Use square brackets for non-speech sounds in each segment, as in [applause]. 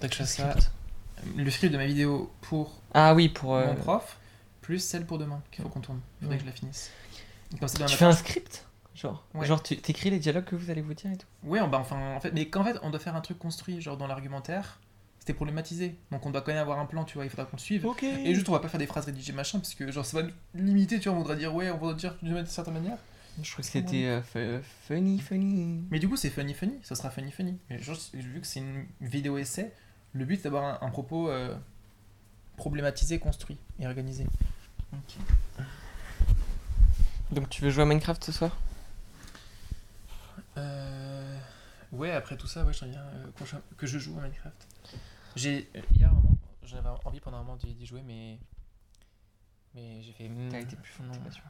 faudrait que je fasse Le ça. script. Le script de ma vidéo pour Ah oui, pour. euh, mon prof, plus celle pour demain qu'il faut qu'on tourne. Faudrait Ouais. que je la finisse. Comme ça, Tu matin, fais un script Genre, Ouais. genre tu t'écris les dialogues que vous allez vous dire et tout. On- bah, enfin, en fait, mais qu'en fait, on doit faire un truc construit, genre dans l'argumentaire, c'était problématisé. Donc on doit quand même avoir un plan, tu vois, il faudra qu'on le suive. Et juste, on va pas faire des phrases rédigées machin, parce que genre, ça va limiter, tu vois, on voudra dire, ouais, on voudra dire d'une certaine manière. Je crois que c'était euh, fu- funny, funny. Mais du coup, c'est funny funny, ça sera funny funny. Mais juste, vu que c'est une vidéo essai, le but c'est d'avoir un, un propos euh, problématisé, construit et organisé. Donc tu veux jouer à Minecraft ce soir? Euh... Ouais, après tout ça, ouais, j'aimerais bien euh, que je joue à Minecraft. J'ai euh, hier, un moment, j'avais envie pendant un moment d'y jouer, mais mais j'ai fait. hmm, T'as été plus fort, non. t'es pas sûr.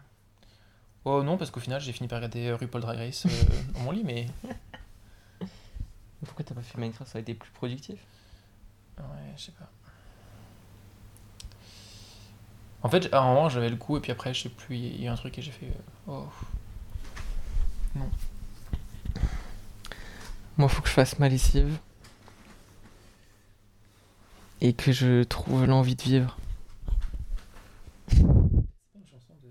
Oh non, parce qu'au final, j'ai fini par regarder RuPaul Drag Race [laughs] dans mon lit, mais Mais Pourquoi t'as pas fait Minecraft? Ça a été plus productif? Ouais, je sais pas. En fait, à un moment, j'avais le coup, et puis après, je sais plus, il y a un truc et j'ai fait. euh, oh. Moi, faut que je fasse ma lessive. Et que je trouve l'envie de vivre. C'est pas une chanson de,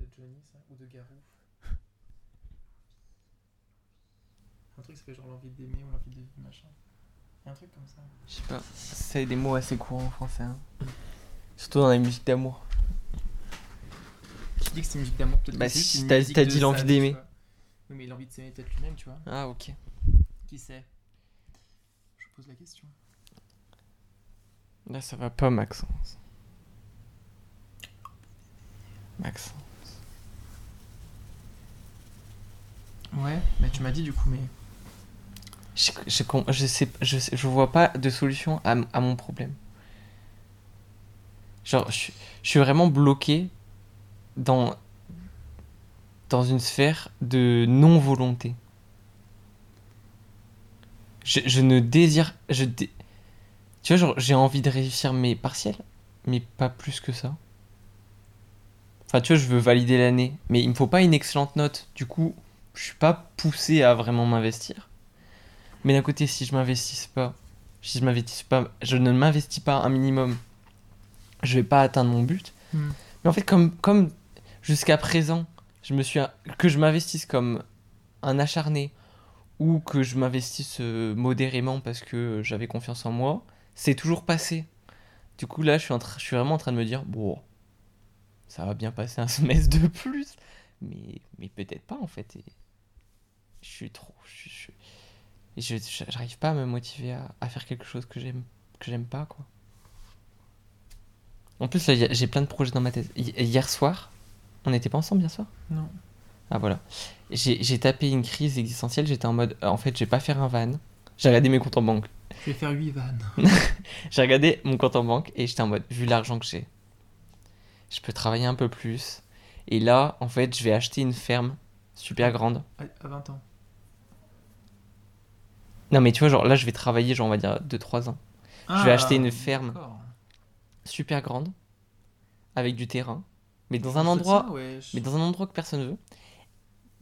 de Johnny, ça Ou de Garou? Un truc, ça fait genre l'envie d'aimer ou l'envie de vivre, machin. Y a un truc comme ça. Je sais pas. C'est des mots assez courants en français. hein. Surtout dans la musique d'amour. Qui dit que c'est une musique d'amour peut-être Bah, que c'est si une t'as- musique t'as de dit l'envie d'aimer. vois. Oui, mais l'envie de s'aimer peut-être lui-même, tu vois. Ah, ok. Qui sait? Je pose la question. Là, ça va pas, Maxence. Maxence. Ouais, mais tu m'as dit du coup, mais. Je, je, je sais, je, je vois pas de solution à, à mon problème. Genre, je, je suis vraiment bloqué dans, dans une sphère de non-volonté. Je, je ne désire. Je Tu vois, j'ai envie de réussir mes partiels, mais pas plus que ça. Enfin, tu vois, je veux valider l'année, mais il me faut pas une excellente note. Du coup, je suis pas poussé à vraiment m'investir. Mais d'un côté, si je m'investis pas, si je m'investis pas, je ne m'investis pas un minimum, je vais pas atteindre mon but. Hmm. Mais en fait, comme, comme jusqu'à présent, je me suis que je m'investisse comme un acharné ou que je m'investisse euh, modérément parce que j'avais confiance en moi, c'est toujours passé. Du coup, là, je suis, en je suis vraiment en train de me dire, bon, ça va bien passer un [laughs] semestre de plus, mais, mais peut-être pas en fait. Et je suis trop. Je, je- et je, j'arrive pas à me motiver à, à faire quelque chose que j'aime que j'aime pas quoi. En plus là, j'ai plein de projets dans ma tête. Hi- Hier soir, on n'était pas ensemble hier soir? Non. Ah voilà. J'ai, tapé une crise existentielle, j'étais en mode euh, en fait, je vais pas faire un van. J'ai regardé mes comptes en banque. Je vais faire 8 vannes. [laughs] J'ai regardé mon compte en banque et j'étais en mode vu l'argent que j'ai, je peux travailler un peu plus. Et là, en fait, je vais acheter une ferme super grande. À, à 20 ans. Non mais tu vois genre là, je vais travailler genre on va dire 2 3 ans. vais acheter une ferme. Ah, super grande avec du terrain mais dans un endroit ça, ouais, je- mais dans un endroit que personne veut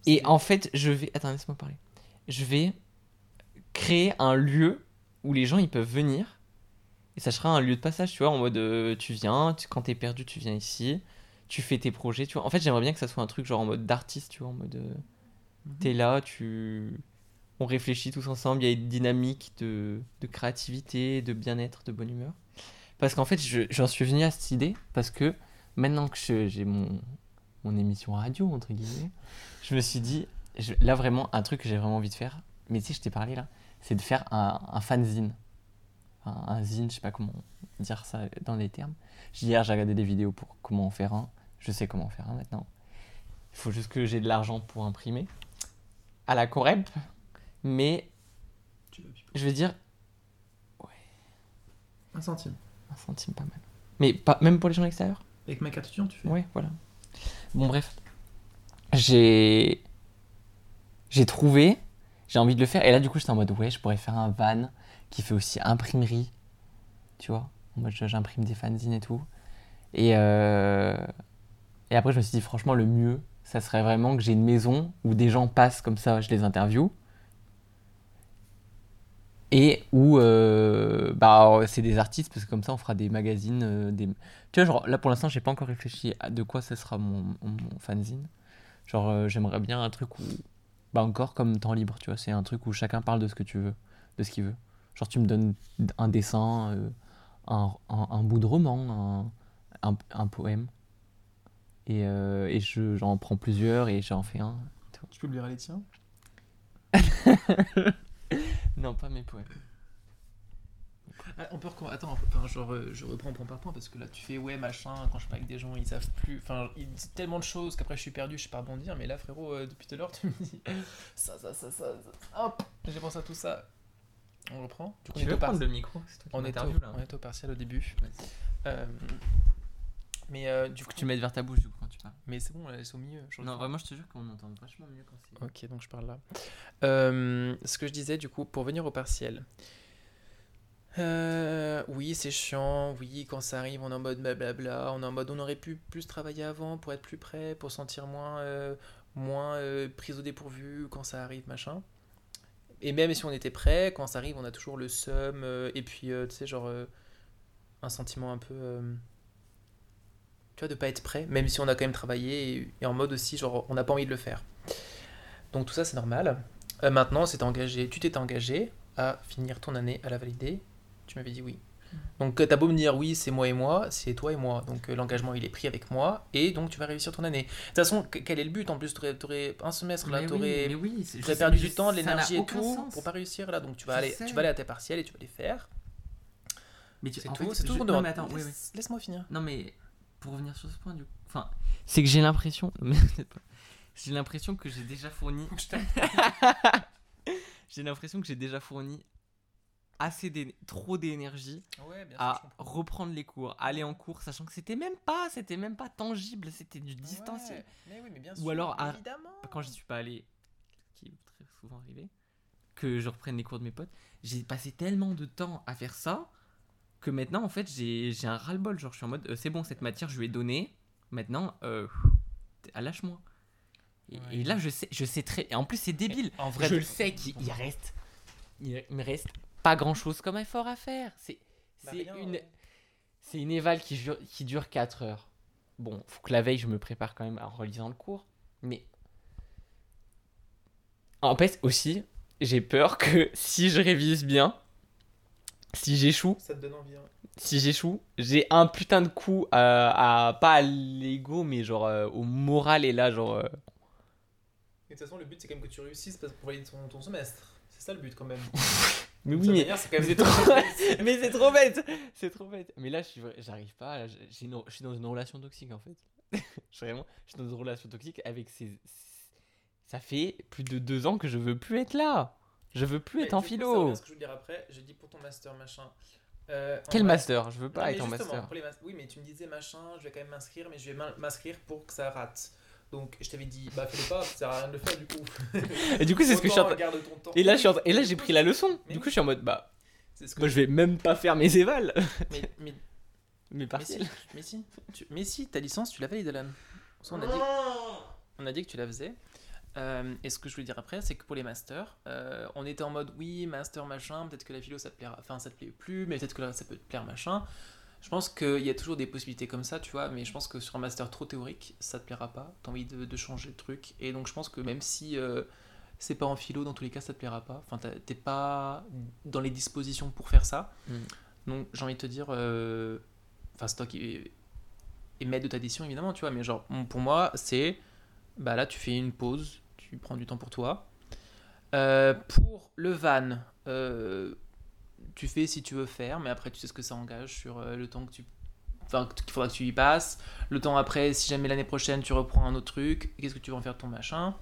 et en fait je vais attends laisse-moi parler je vais créer un lieu où les gens ils peuvent venir et ça sera un lieu de passage tu vois en mode euh, tu viens tu- quand t'es perdu tu viens ici tu fais tes projets tu vois en fait j'aimerais bien que ça soit un truc genre en mode d'artiste tu vois en mode euh, Mhm. t'es là tu on réfléchit tous ensemble il y a une dynamique de, de créativité de bien-être de bonne humeur. Parce qu'en fait je- j'en suis venu à cette idée parce que maintenant que j'ai mon mon émission radio entre guillemets je me suis dit là vraiment un truc que j'ai vraiment envie de faire mais tu sais je t'ai parlé là c'est de faire un, un fanzine. Un, un zine je sais pas comment dire ça dans les termes. Hier j'ai regardé des vidéos pour comment en faire un. Je sais comment en faire un maintenant. Il faut juste que j'ai de l'argent pour imprimer. À la Corep mais je vais dire Un centime. un centime pas mal mais pas même pour les gens extérieurs Avec ma carte étudiante, tu fais Ouais, voilà. Bon, bref. J'ai. J'ai trouvé. J'ai envie de le faire. Et là, du coup, j'étais en mode, ouais, je pourrais faire un van qui fait aussi imprimerie. Tu vois En mode, j'imprime des fanzines et tout. Et, euh, et après, je me suis dit, franchement, le mieux, ça serait vraiment que j'ai une maison où des gens passent comme ça, je les interview. Et où euh, bah, c'est des artistes, parce que comme ça on fera des magazines. euh, des... Tu vois, genre là pour l'instant j'ai pas encore réfléchi à de quoi ce sera mon, mon fanzine. Genre euh, j'aimerais bien un truc où. Bah encore comme temps libre, tu vois, c'est un truc où chacun parle de ce que tu veux, de ce qu'il veut. Genre tu me donnes un dessin, un, un, un bout de roman, un, un, poème. Et, et je, j'en prends plusieurs et j'en fais un. Tu publieras les tiens? [laughs] Non, pas mes poèmes. Ah, on peut Attends, enfin, genre, euh, je reprends point par point parce que là tu fais ouais machin, quand je parle avec des gens ils savent plus, enfin ils disent tellement de choses qu'après je suis perdu, je sais pas rebondir, mais là frérot, euh, depuis tout à l'heure [laughs] tu me dis ça, ça, ça, ça, ça. hop, j'ai pensé à tout ça. On reprend Du coup, on est au par- le micro on est, au, on est au partiel au début. Euh, mais euh, du coup, tu le mettes vers ta bouche du coup quand tu parles. mais c'est bon, là, c'est au milieu. Non, vraiment, je te jure qu'on entend vachement mieux quand c'est. Ok, donc je parle là. Euh, ce que je disais, du coup, pour venir au partiel. Euh, oui, c'est chiant. Oui, quand ça arrive, on est en mode blablabla. On est en mode on aurait pu plus travailler avant pour être plus prêt, pour sentir moins, moins prise au dépourvu quand ça arrive, machin. Et même si on était prêt, quand ça arrive, on a toujours le seum. et puis, tu sais, genre, un sentiment un peu. Tu vois, de pas être prêt, même si on a quand même travaillé. Et, et en mode aussi, genre, on n'a pas envie de le faire. Donc tout ça c'est normal. Euh, maintenant, c'est engagé, tu t'es engagé à finir ton année, à la valider. Tu m'avais dit oui. Donc euh, t'as beau me dire oui, c'est moi et moi, c'est toi et moi. Donc euh, l'engagement il est pris avec moi et donc tu vas réussir ton année. De toute façon, que- quel est le but? En plus, t'aurais, t'aurais un semestre là, t'aurais, oui, perdu du temps, de l'énergie et tout sens. pour pas réussir là. Donc tu vas Je aller, sais. tu vas aller à tes partiels et tu vas les faire. Mais tu- C'est tout. c'est tout je- qu'on demande. mais attends, oui, oui. Laisse- Laisse-moi finir. Non, mais pour revenir sur ce point, du coup. Enfin, c'est que j'ai l'impression. [laughs] J'ai l'impression que j'ai déjà fourni. [laughs] j'ai l'impression que j'ai déjà fourni assez trop d'énergie Ouais, à reprendre les cours, aller en cours, sachant que c'était même pas, c'était même pas tangible, c'était du distanciel. mais oui, mais bien Ou alors, à-. Quand j'y suis pas allé, qui est très souvent arrivé, que je reprenne les cours de mes potes, j'ai passé tellement de temps à faire ça que maintenant en fait j'ai un ras-le-bol. Genre je suis en mode euh, c'est bon, cette matière je lui ai donné, maintenant euh, ah, lâche-moi. Et, Ouais. et là je sais, je sais très. Et en plus c'est débile. En vrai, je le sais qu'il il reste, il, il me reste pas grand-chose comme effort à faire. C'est Bah, une ouais. c'est une éval qui, dure- qui dure 4 heures. Bon, faut que la veille, je me prépare quand même en relisant le cours. Mais. En fait, aussi, j'ai peur que [laughs] si je révise bien, si j'échoue, Ça te donne envie. hein. si j'échoue, j'ai un putain de coup à, à- pas à l'ego, mais genre euh, au moral et là, genre. euh, Et de toute façon, le but c'est quand même que tu réussisses parce- pour valider ton, ton semestre. C'est ça le but quand même. [laughs] Mais oui, mais, c'est même trop, [laughs] mais c'est trop bête, c'est trop bête. Mais là, je suis, vra- j'arrive pas. là, j'ai- j'ai une- je suis dans une relation toxique en fait. je [laughs] vraiment, je suis dans une relation toxique avec ces. Ça fait plus de deux ans que je veux plus être là. Je veux plus Mais être en du coup, ça philo. Ce que je veux dire après, j'ai dit pour ton master machin. Euh, Quel vrai- master? Je veux pas être en justement, master. pour les mas- Oui, mais tu me disais machin, je vais quand même m'inscrire, mais je vais m'in- m'inscrire pour que ça rate. Donc je t'avais dit, bah fais-le pas, ça sert à rien de le faire du coup. [laughs] Et du coup, c'est ce que je suis en train. Et là, je suis en train- Et là, j'ai pris la leçon. Mais Du coup, je suis en mode, bah, C'est ce que moi, je vais même pas faire mes évals, Mais, [laughs] mais, mais partiels. si, mais si, tu- mais si, ta licence, tu la valides, Alan. Ça, on a dit, on a dit que tu la faisais. Euh, et ce que je voulais dire après, c'est que pour les masters, euh, on était en mode oui, master machin, peut-être que la philo ça te plaira, enfin ça te plaît plus, mais peut-être que là ça peut te plaire machin. Je pense qu'il y a toujours des possibilités comme ça, tu vois, mais je pense que sur un master trop théorique, ça te plaira pas, t'as envie de, de changer le truc. Et donc je pense que même si euh, c'est pas en philo, dans tous les cas ça te plaira pas, enfin t'es pas dans les dispositions pour faire ça. Mm. Donc j'ai envie de te dire, euh, enfin c'est toi qui est maître de ta décision évidemment, tu vois, mais genre pour moi c'est bah là tu fais une pause, tu prends du temps pour toi. Euh, pour le van, euh, tu fais si tu veux faire, mais après tu sais ce que ça engage sur euh, le temps que tu. Enfin, qu'il faudra que tu y passes. Le temps après, si jamais l'année prochaine tu reprends un autre truc, qu'est-ce que tu vas en faire de ton machin?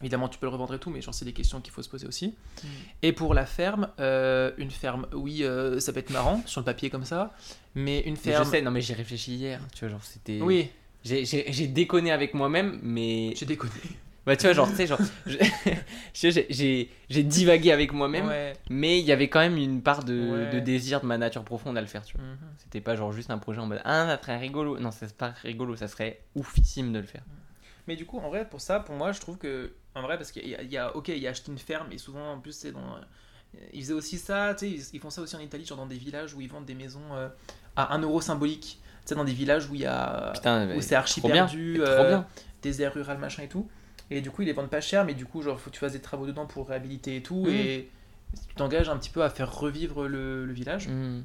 Évidemment, tu peux le revendre et tout, mais genre, c'est des questions qu'il faut se poser aussi. Et pour la ferme, euh, une ferme, oui, euh, ça peut être marrant sur le papier comme ça, mais une Mais Je ferme. sais, non, mais j'ai réfléchi hier. Tu vois, genre, c'était. Oui, j'ai déconné avec moi-même, mais. j'ai déconné. Bah, tu vois, genre, tu sais, genre. [laughs] j'ai- divagué avec moi-même, Ouais. mais il y avait quand même une part de, Ouais. de désir de ma nature profonde à le faire, tu vois. Mhm. C'était pas genre juste un projet en mode Ah, ça serait rigolo. Non, c'est pas rigolo, ça serait oufissime de le faire. Mais du coup, en vrai, pour ça, pour moi, je trouve que. En vrai, parce qu'il y, y a. Ok, il y a acheté une ferme, et souvent, en plus, c'est dans. ils faisaient aussi ça, tu sais, ils, ils font ça aussi en Italie, genre dans des villages où ils vendent des maisons euh, à 1 euro symbolique. Tu sais, dans des villages où il y a. Putain, où c'est archi bien, perdu, trop euh, bien. des aires rurales, machin et tout. Et du coup, ils les vendent pas cher, mais du coup, genre, faut que tu fasses des travaux dedans pour réhabiliter et tout. Mhm. Et tu t'engages un petit peu à faire revivre le, le village. Hmm.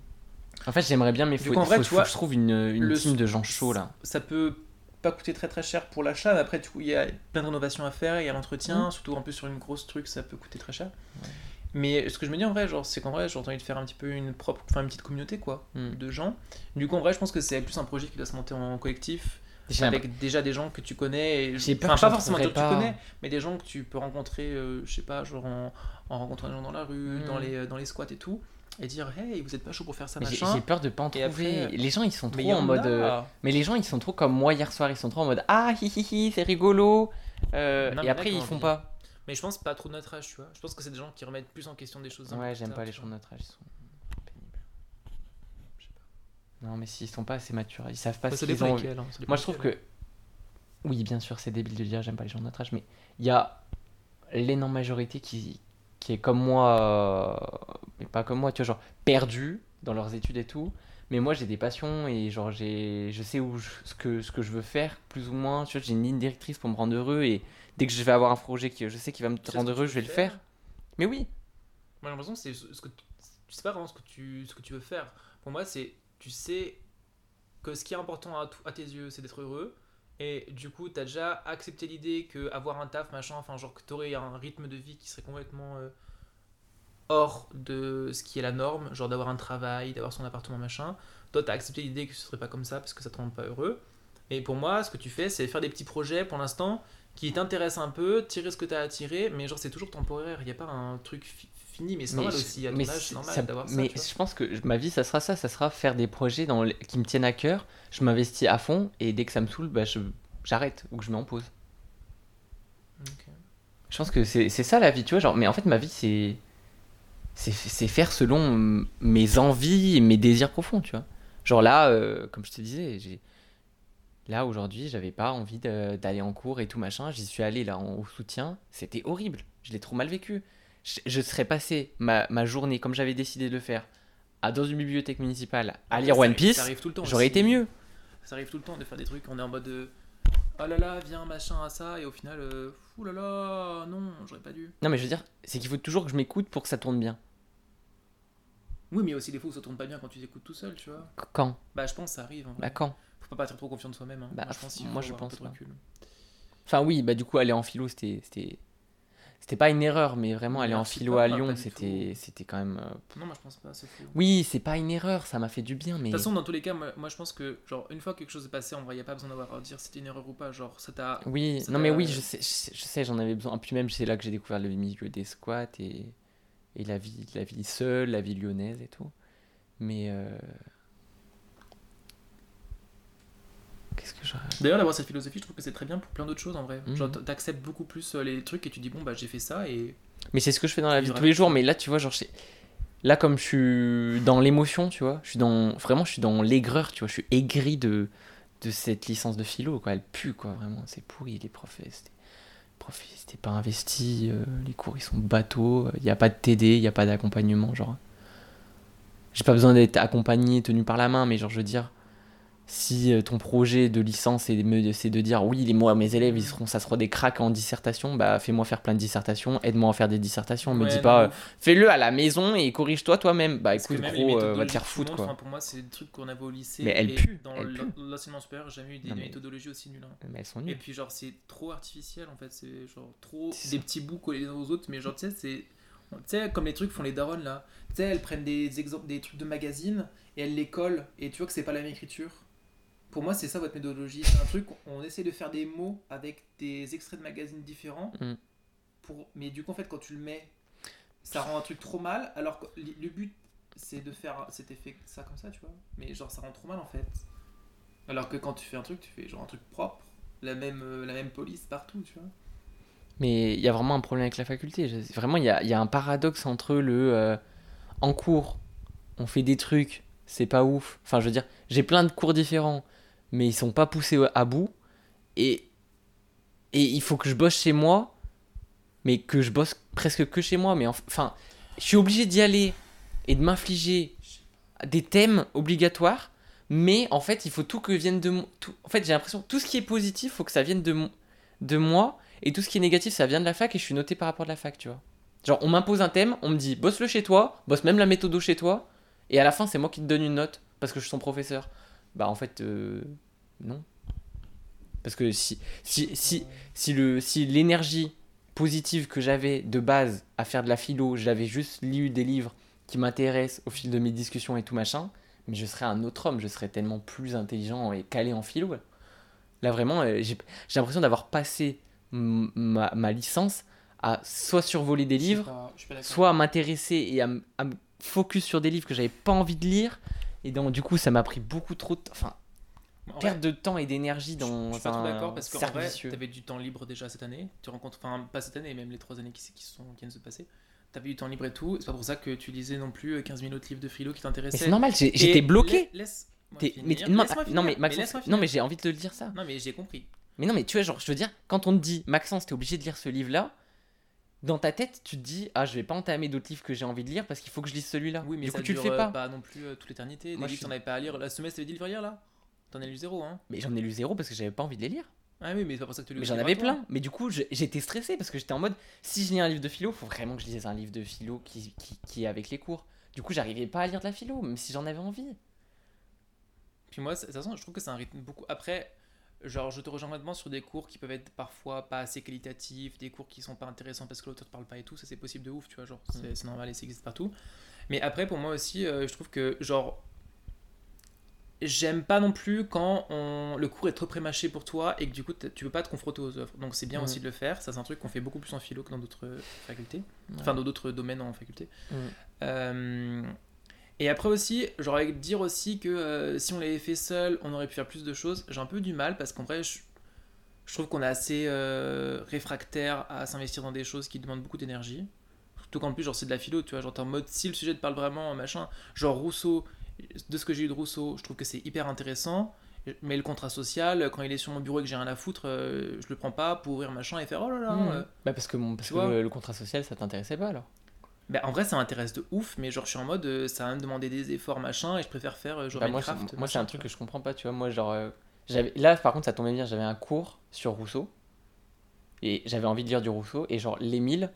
En fait, j'aimerais bien, mais faut, coup, en vrai, faut- tu faut vois, que je trouve une, une le- team de gens chauds là. Ça peut pas coûter très très cher pour l'achat, mais après, du coup, il y a plein de rénovations à faire, il y a l'entretien, Mhm. surtout en plus sur une grosse truc, ça peut coûter très cher. Ouais. Mais ce que je me dis en vrai, genre, c'est qu'en vrai, j'ai envie de faire un petit peu une propre, enfin une petite communauté quoi, de gens. Du coup, en vrai, je pense que c'est plus un projet qui doit se monter en collectif, avec déjà des gens que tu connais. et- enfin, pas forcément des gens que tu connais, mais des gens que tu peux rencontrer, euh, je sais pas, genre en, en rencontrant des gens dans la rue, Hmm. dans, les, dans les squats et tout, et dire, hey, vous êtes pas chaud pour faire ça, mais j'ai machin. j'ai peur de pas en trouver. après- les gens, ils sont trop en en mode. euh, Mais les gens, ils sont trop comme moi hier soir. Ils sont trop en mode Ah, hi hi hi, c'est rigolo. Euh, Non, et après, ils font pas. Mais je pense pas trop de notre âge, tu vois. Je pense que c'est des gens qui remettent plus en question des choses. Ouais, j'aime pas les gens de notre âge. Ils sont pénibles. Je sais pas. Non, mais s'ils sont pas assez matures, ils savent pas Ça ce qu'ils ont. lesquels, hein, Moi, je trouve que. Oui, bien sûr, c'est débile de dire j'aime pas les gens de notre âge, mais il y a l'énorme majorité qui, qui est comme moi, euh, mais pas comme moi, tu vois, genre perdu dans leurs études et tout. Mais moi, j'ai des passions et genre, j'ai, je sais où je- ce, que, ce que je veux faire, plus ou moins. Tu vois, j'ai une ligne directrice pour me rendre heureux et dès que je vais avoir un projet qui, je sais qui va me rendre heureux, je vais le faire. Mais oui, Moi, j'ai l'impression que c'est ce que tu tu sais pas vraiment ce que tu ce que tu veux faire. Pour moi, c'est tu sais que ce qui est important à, tes yeux, c'est d'être heureux. Et du coup, tu as déjà accepté l'idée que avoir un taf, machin, enfin, genre que tu aurais un rythme de vie qui serait complètement euh, hors de ce qui est la norme, genre d'avoir un travail, d'avoir son appartement, machin. Toi, tu accepté l'idée que ce serait pas comme ça parce que ça te rend pas heureux. Et pour moi, ce que tu fais, c'est faire des petits projets pour l'instant qui t'intéressent un peu, tirer ce que tu as à mais genre c'est toujours temporaire. Il n'y a pas un truc fini, mais c'est normal je- aussi. À ton mais âge, c'est- normal d'avoir ça. mais je pense que ma vie, ça sera ça, ça sera faire des projets dans les- qui me tiennent à cœur. Je m'investis à fond et dès que ça me saoule, bah, je, j'arrête ou que je mets en pause. Ok. Je pense que c'est, c'est ça la vie, tu vois. Genre, mais en fait, ma vie, c'est, c'est, c'est faire selon mes envies et mes désirs profonds, tu vois. Genre là, euh, comme je te disais, j'ai... là aujourd'hui, j'avais pas envie d'aller en cours et tout machin. J'y suis allé là en, au soutien. C'était horrible. Je l'ai trop mal vécu. Je, je serais passé ma, ma journée, comme j'avais décidé de le faire, à dans une bibliothèque municipale, à lire Ça One arrive- Piece. ça arrive tout le temps J'aurais été mieux. Ça arrive tout le temps de faire des trucs, on est en mode de, oh là là, viens machin à ça, et au final, euh, ouh là là, non, j'aurais pas dû. Non, mais je veux dire, c'est qu'il faut toujours que je m'écoute pour que ça tourne bien. Oui, mais aussi des fois où ça tourne pas bien quand tu t'écoutes tout seul, tu vois. Qu- Quand? Bah, je pense que ça arrive. En vrai. Bah, quand? Faut pas être trop confiant de soi-même. hein. Bah, moi, je pense, moi, je pense pas. recul. Enfin, oui, bah du coup, aller en philo, c'était. C'était, pas une erreur, mais vraiment aller en philo à Lyon, c'était, c'était quand même. euh, Non, moi je pense pas, c'est fou. Oui, c'est pas une erreur, ça m'a fait du bien, mais. De toute façon, dans tous les cas, moi, moi, je pense que, genre, une fois que quelque chose est passé, en vrai, y a pas besoin d'avoir à dire si c'était une erreur ou pas. Genre, ça t'a. Oui, ça non, mais oui, sais, je sais, j'en avais besoin. Puis même, c'est là que j'ai découvert le milieu des squats et, et la, vie, la vie seule, la vie lyonnaise et tout. Mais. euh, Qu'est-ce que je. D'ailleurs, d'avoir cette philosophie, je trouve que c'est très bien pour plein d'autres choses en vrai. Mhm. Genre, t'acceptes beaucoup plus euh, les trucs et tu dis, bon, bah, j'ai fait ça et. Mais c'est ce que je fais dans la vie de tous les jours. Mais là, tu vois, genre, c'est- là, comme je suis dans l'émotion, tu vois, je suis dans. Vraiment, je suis dans l'aigreur, tu vois, je suis aigri de, de cette licence de philo, quoi. Elle pue, quoi, vraiment. C'est pourri, les profs. eh, C'était. profs, pas investis. euh, les cours, ils sont bateaux. Il n'y a pas de TD, il n'y a pas d'accompagnement, genre. J'ai pas besoin d'être accompagné, tenu par la main, mais genre, je veux dire. Si euh, ton projet de licence c'est de, dire oui, les moi mes élèves ils seront ça sera des cracks en dissertation, bah fais-moi faire plein de dissertations, aide-moi à faire des dissertations, me Ouais, dis non, pas euh, fais-le à la maison et corrige-toi toi-même. Bah Parce écoute gros, euh, va te faire foutre quoi. enfin, pour moi, c'est des trucs qu'on avait au lycée. Mais elle et pue, Dans l'enseignement supérieur, j'ai jamais eu des Non, mais- méthodologies aussi nulles. hein. Mais elles sont Et nulles. puis, genre, c'est trop artificiel en fait. C'est genre trop C'est des petits bouts collés les uns aux autres. Mais genre, tu sais, c'est. Tu sais, comme les trucs font les darons là. Tu sais, elles prennent des exemples, des trucs de magazine et elles les collent. Et tu vois que c'est pas la même écriture. Pour moi, c'est ça votre méthodologie. C'est un truc, on essaie de faire des mots avec des extraits de magazines différents. Mm. Pour... Mais du coup, en fait, quand tu le mets, ça rend un truc trop mal. Alors que le but, c'est de faire cet effet, ça comme ça, tu vois. Mais genre, ça rend trop mal en fait. Alors que quand tu fais un truc, tu fais genre un truc propre, la même, euh, la même police partout, tu vois. Mais il y a vraiment un problème avec la faculté. Vraiment, il y a, y a un paradoxe entre le euh, en cours, on fait des trucs, c'est pas ouf. Enfin, je veux dire, j'ai plein de cours différents, mais ils sont pas poussés à bout. Et, et il faut que je bosse chez moi, mais que je bosse presque que chez moi. Mais enf- enfin, je suis obligé d'y aller et de m'infliger des thèmes obligatoires, mais en fait, il faut tout que vienne de moi. En fait, j'ai l'impression tout ce qui est positif, faut que ça vienne de, de moi, et tout ce qui est négatif, ça vient de la fac, et je suis noté par rapport à la fac, tu vois. Genre, on m'impose un thème, on me dit, bosse-le chez toi, bosse même la méthode chez toi, et à la fin, c'est moi qui te donne une note, parce que je suis son professeur. Bah, en fait, euh, non. Parce que si, si, si, si le si l'énergie positive que j'avais de base à faire de la philo, j'avais juste lu des livres qui m'intéressent au fil de mes discussions et tout machin, mais je serais un autre homme, je serais tellement plus intelligent et calé en philo. Là vraiment, euh, j'ai l'impression d'avoir passé ma, ma licence à soit survoler des livres, pas- soit à m'intéresser et à, à me focus sur des livres que j'avais pas envie de lire. Et donc du coup, ça m'a pris beaucoup trop de temps. Enfin, En vrai, perte de temps et d'énergie dans je suis pas trop d'accord parce qu'en vrai, vicieux. t'avais du temps libre déjà cette année. Tu rencontres, enfin, pas cette année, même les trois années qui, qui, sont, qui viennent de se passer. T'avais du temps libre et tout. C'est pas pour ça que tu lisais non plus euh, 15 000 autres livres de philo qui Mais t'intéressaient. c'est normal, j'étais bloqué. la- Laisse-moi T'es- finir. mais, non, non, mais. Maxence, non mais j'ai envie de te le dire ça. Non, mais j'ai compris. Mais non mais tu vois genre je veux dire quand on te dit Maxence t'es obligé de lire ce livre là, dans ta tête tu te dis ah je vais pas entamer d'autres livres que j'ai envie de lire parce qu'il faut que je lise celui-là. Oui, mais du ça coup tu le dure, fais euh, pas. non plus euh, toute l'éternité. Des Moi, je livres, suis- t'en avais pas à lire. La semestre, t'avais dit livres à lire là? T'en as lu zéro, hein? Mais j'en ai lu zéro parce que j'avais pas envie de les lire. Ah oui, mais c'est pas pour ça que tu lis Mais j'en avais toi. plein. Mais du coup j'étais stressé parce que j'étais en mode si je lis un livre de philo faut vraiment que je lise un livre de philo qui, qui, qui est avec les cours. Du coup j'arrivais pas à lire de la philo même si j'en avais envie. Puis moi, de toute façon, je trouve que c'est un rythme beaucoup. Après, genre, je te rejoins complètement sur des cours qui peuvent être parfois pas assez qualitatifs, des cours qui sont pas intéressants parce que l'auteur te parle pas et tout. Ça, c'est possible de ouf, tu vois. Genre, c'est Mm. normal et ça existe partout. Mais après, pour moi aussi, euh, je trouve que, genre, j'aime pas non plus quand on... le cours est trop prémâché pour toi et que du coup, tu peux pas te confronter aux œuvres. Donc, c'est bien Mm. aussi de le faire. Ça, c'est un truc qu'on fait beaucoup plus en philo que dans d'autres euh, facultés. Ouais. Enfin, dans d'autres domaines en faculté. Mm. Euh, et après aussi, j'aurais dire aussi que euh, si on l'avait fait seul, on aurait pu faire plus de choses. J'ai un peu du mal parce qu'en vrai, je, je trouve qu'on est assez euh, réfractaire à s'investir dans des choses qui demandent beaucoup d'énergie. Surtout qu'en plus, genre, c'est de la philo, tu vois. Genre, t'es en mode, si le sujet te parle vraiment, machin. Genre, Rousseau, de ce que j'ai eu de Rousseau, je trouve que c'est hyper intéressant. Mais le contrat social, quand il est sur mon bureau et que j'ai rien à foutre, euh, je le prends pas pour ouvrir machin et faire oh là là. Mmh. euh, Bah parce que, mon, parce tu que vois. le, le contrat social ça t'intéressait pas alors. Bah, en vrai, ça m'intéresse de ouf, mais genre, je suis en mode, euh, ça va me demander des efforts, machin, et je préfère faire euh, genre Bah, moi, c'est- moi un truc que je comprends pas, tu vois. Moi, genre, euh, j'avais là, par contre, ça tombait bien, j'avais un cours sur Rousseau et j'avais envie de lire du Rousseau et genre l'Émile,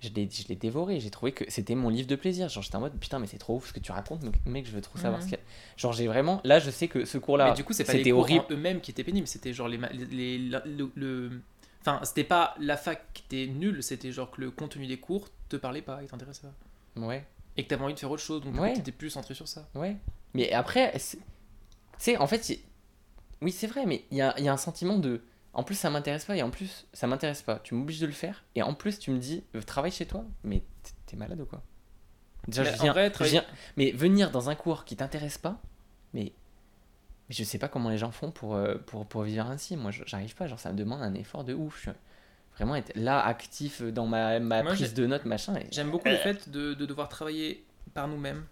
je l'ai, je l'ai dévoré. J'ai trouvé que c'était mon livre de plaisir. Genre, j'étais en mode putain, mais c'est trop ouf ce que tu racontes, mec, mec, je veux trop savoir Mhm. ce qu'il y a. Genre, j'ai vraiment, là, je sais que ce cours-là, Mais du coup, c'est pas les c'était cours horrible. en eux-mêmes qui étaient pénibles, c'était genre les. ma- les, les- le- Enfin, c'était pas la fac qui était nulle, c'était genre que le contenu des cours te parlait pas et t'intéressait pas. Ouais, Et que t'avais envie de faire autre chose, donc Ouais. t'étais plus centré sur ça. ouais. Mais après, c'est, tu sais, en fait, oui, c'est vrai, mais il y a, y a un sentiment de. En plus, ça m'intéresse pas, et en plus, ça m'intéresse pas. Tu m'obliges de le faire, et en plus, tu me dis, euh, travaille chez toi, mais t'es malade ou quoi? Déjà, Mais je en viens, vrai, je viens- mais venir dans un cours qui t'intéresse pas, mais, mais je sais pas comment les gens font pour, euh, pour, pour vivre ainsi. Moi, j'arrive pas, genre, ça me demande un effort de ouf. Je- vraiment être là, actif dans ma, ma Moi, prise de notes, machin. et- J'aime beaucoup le fait de, de devoir travailler par nous-mêmes.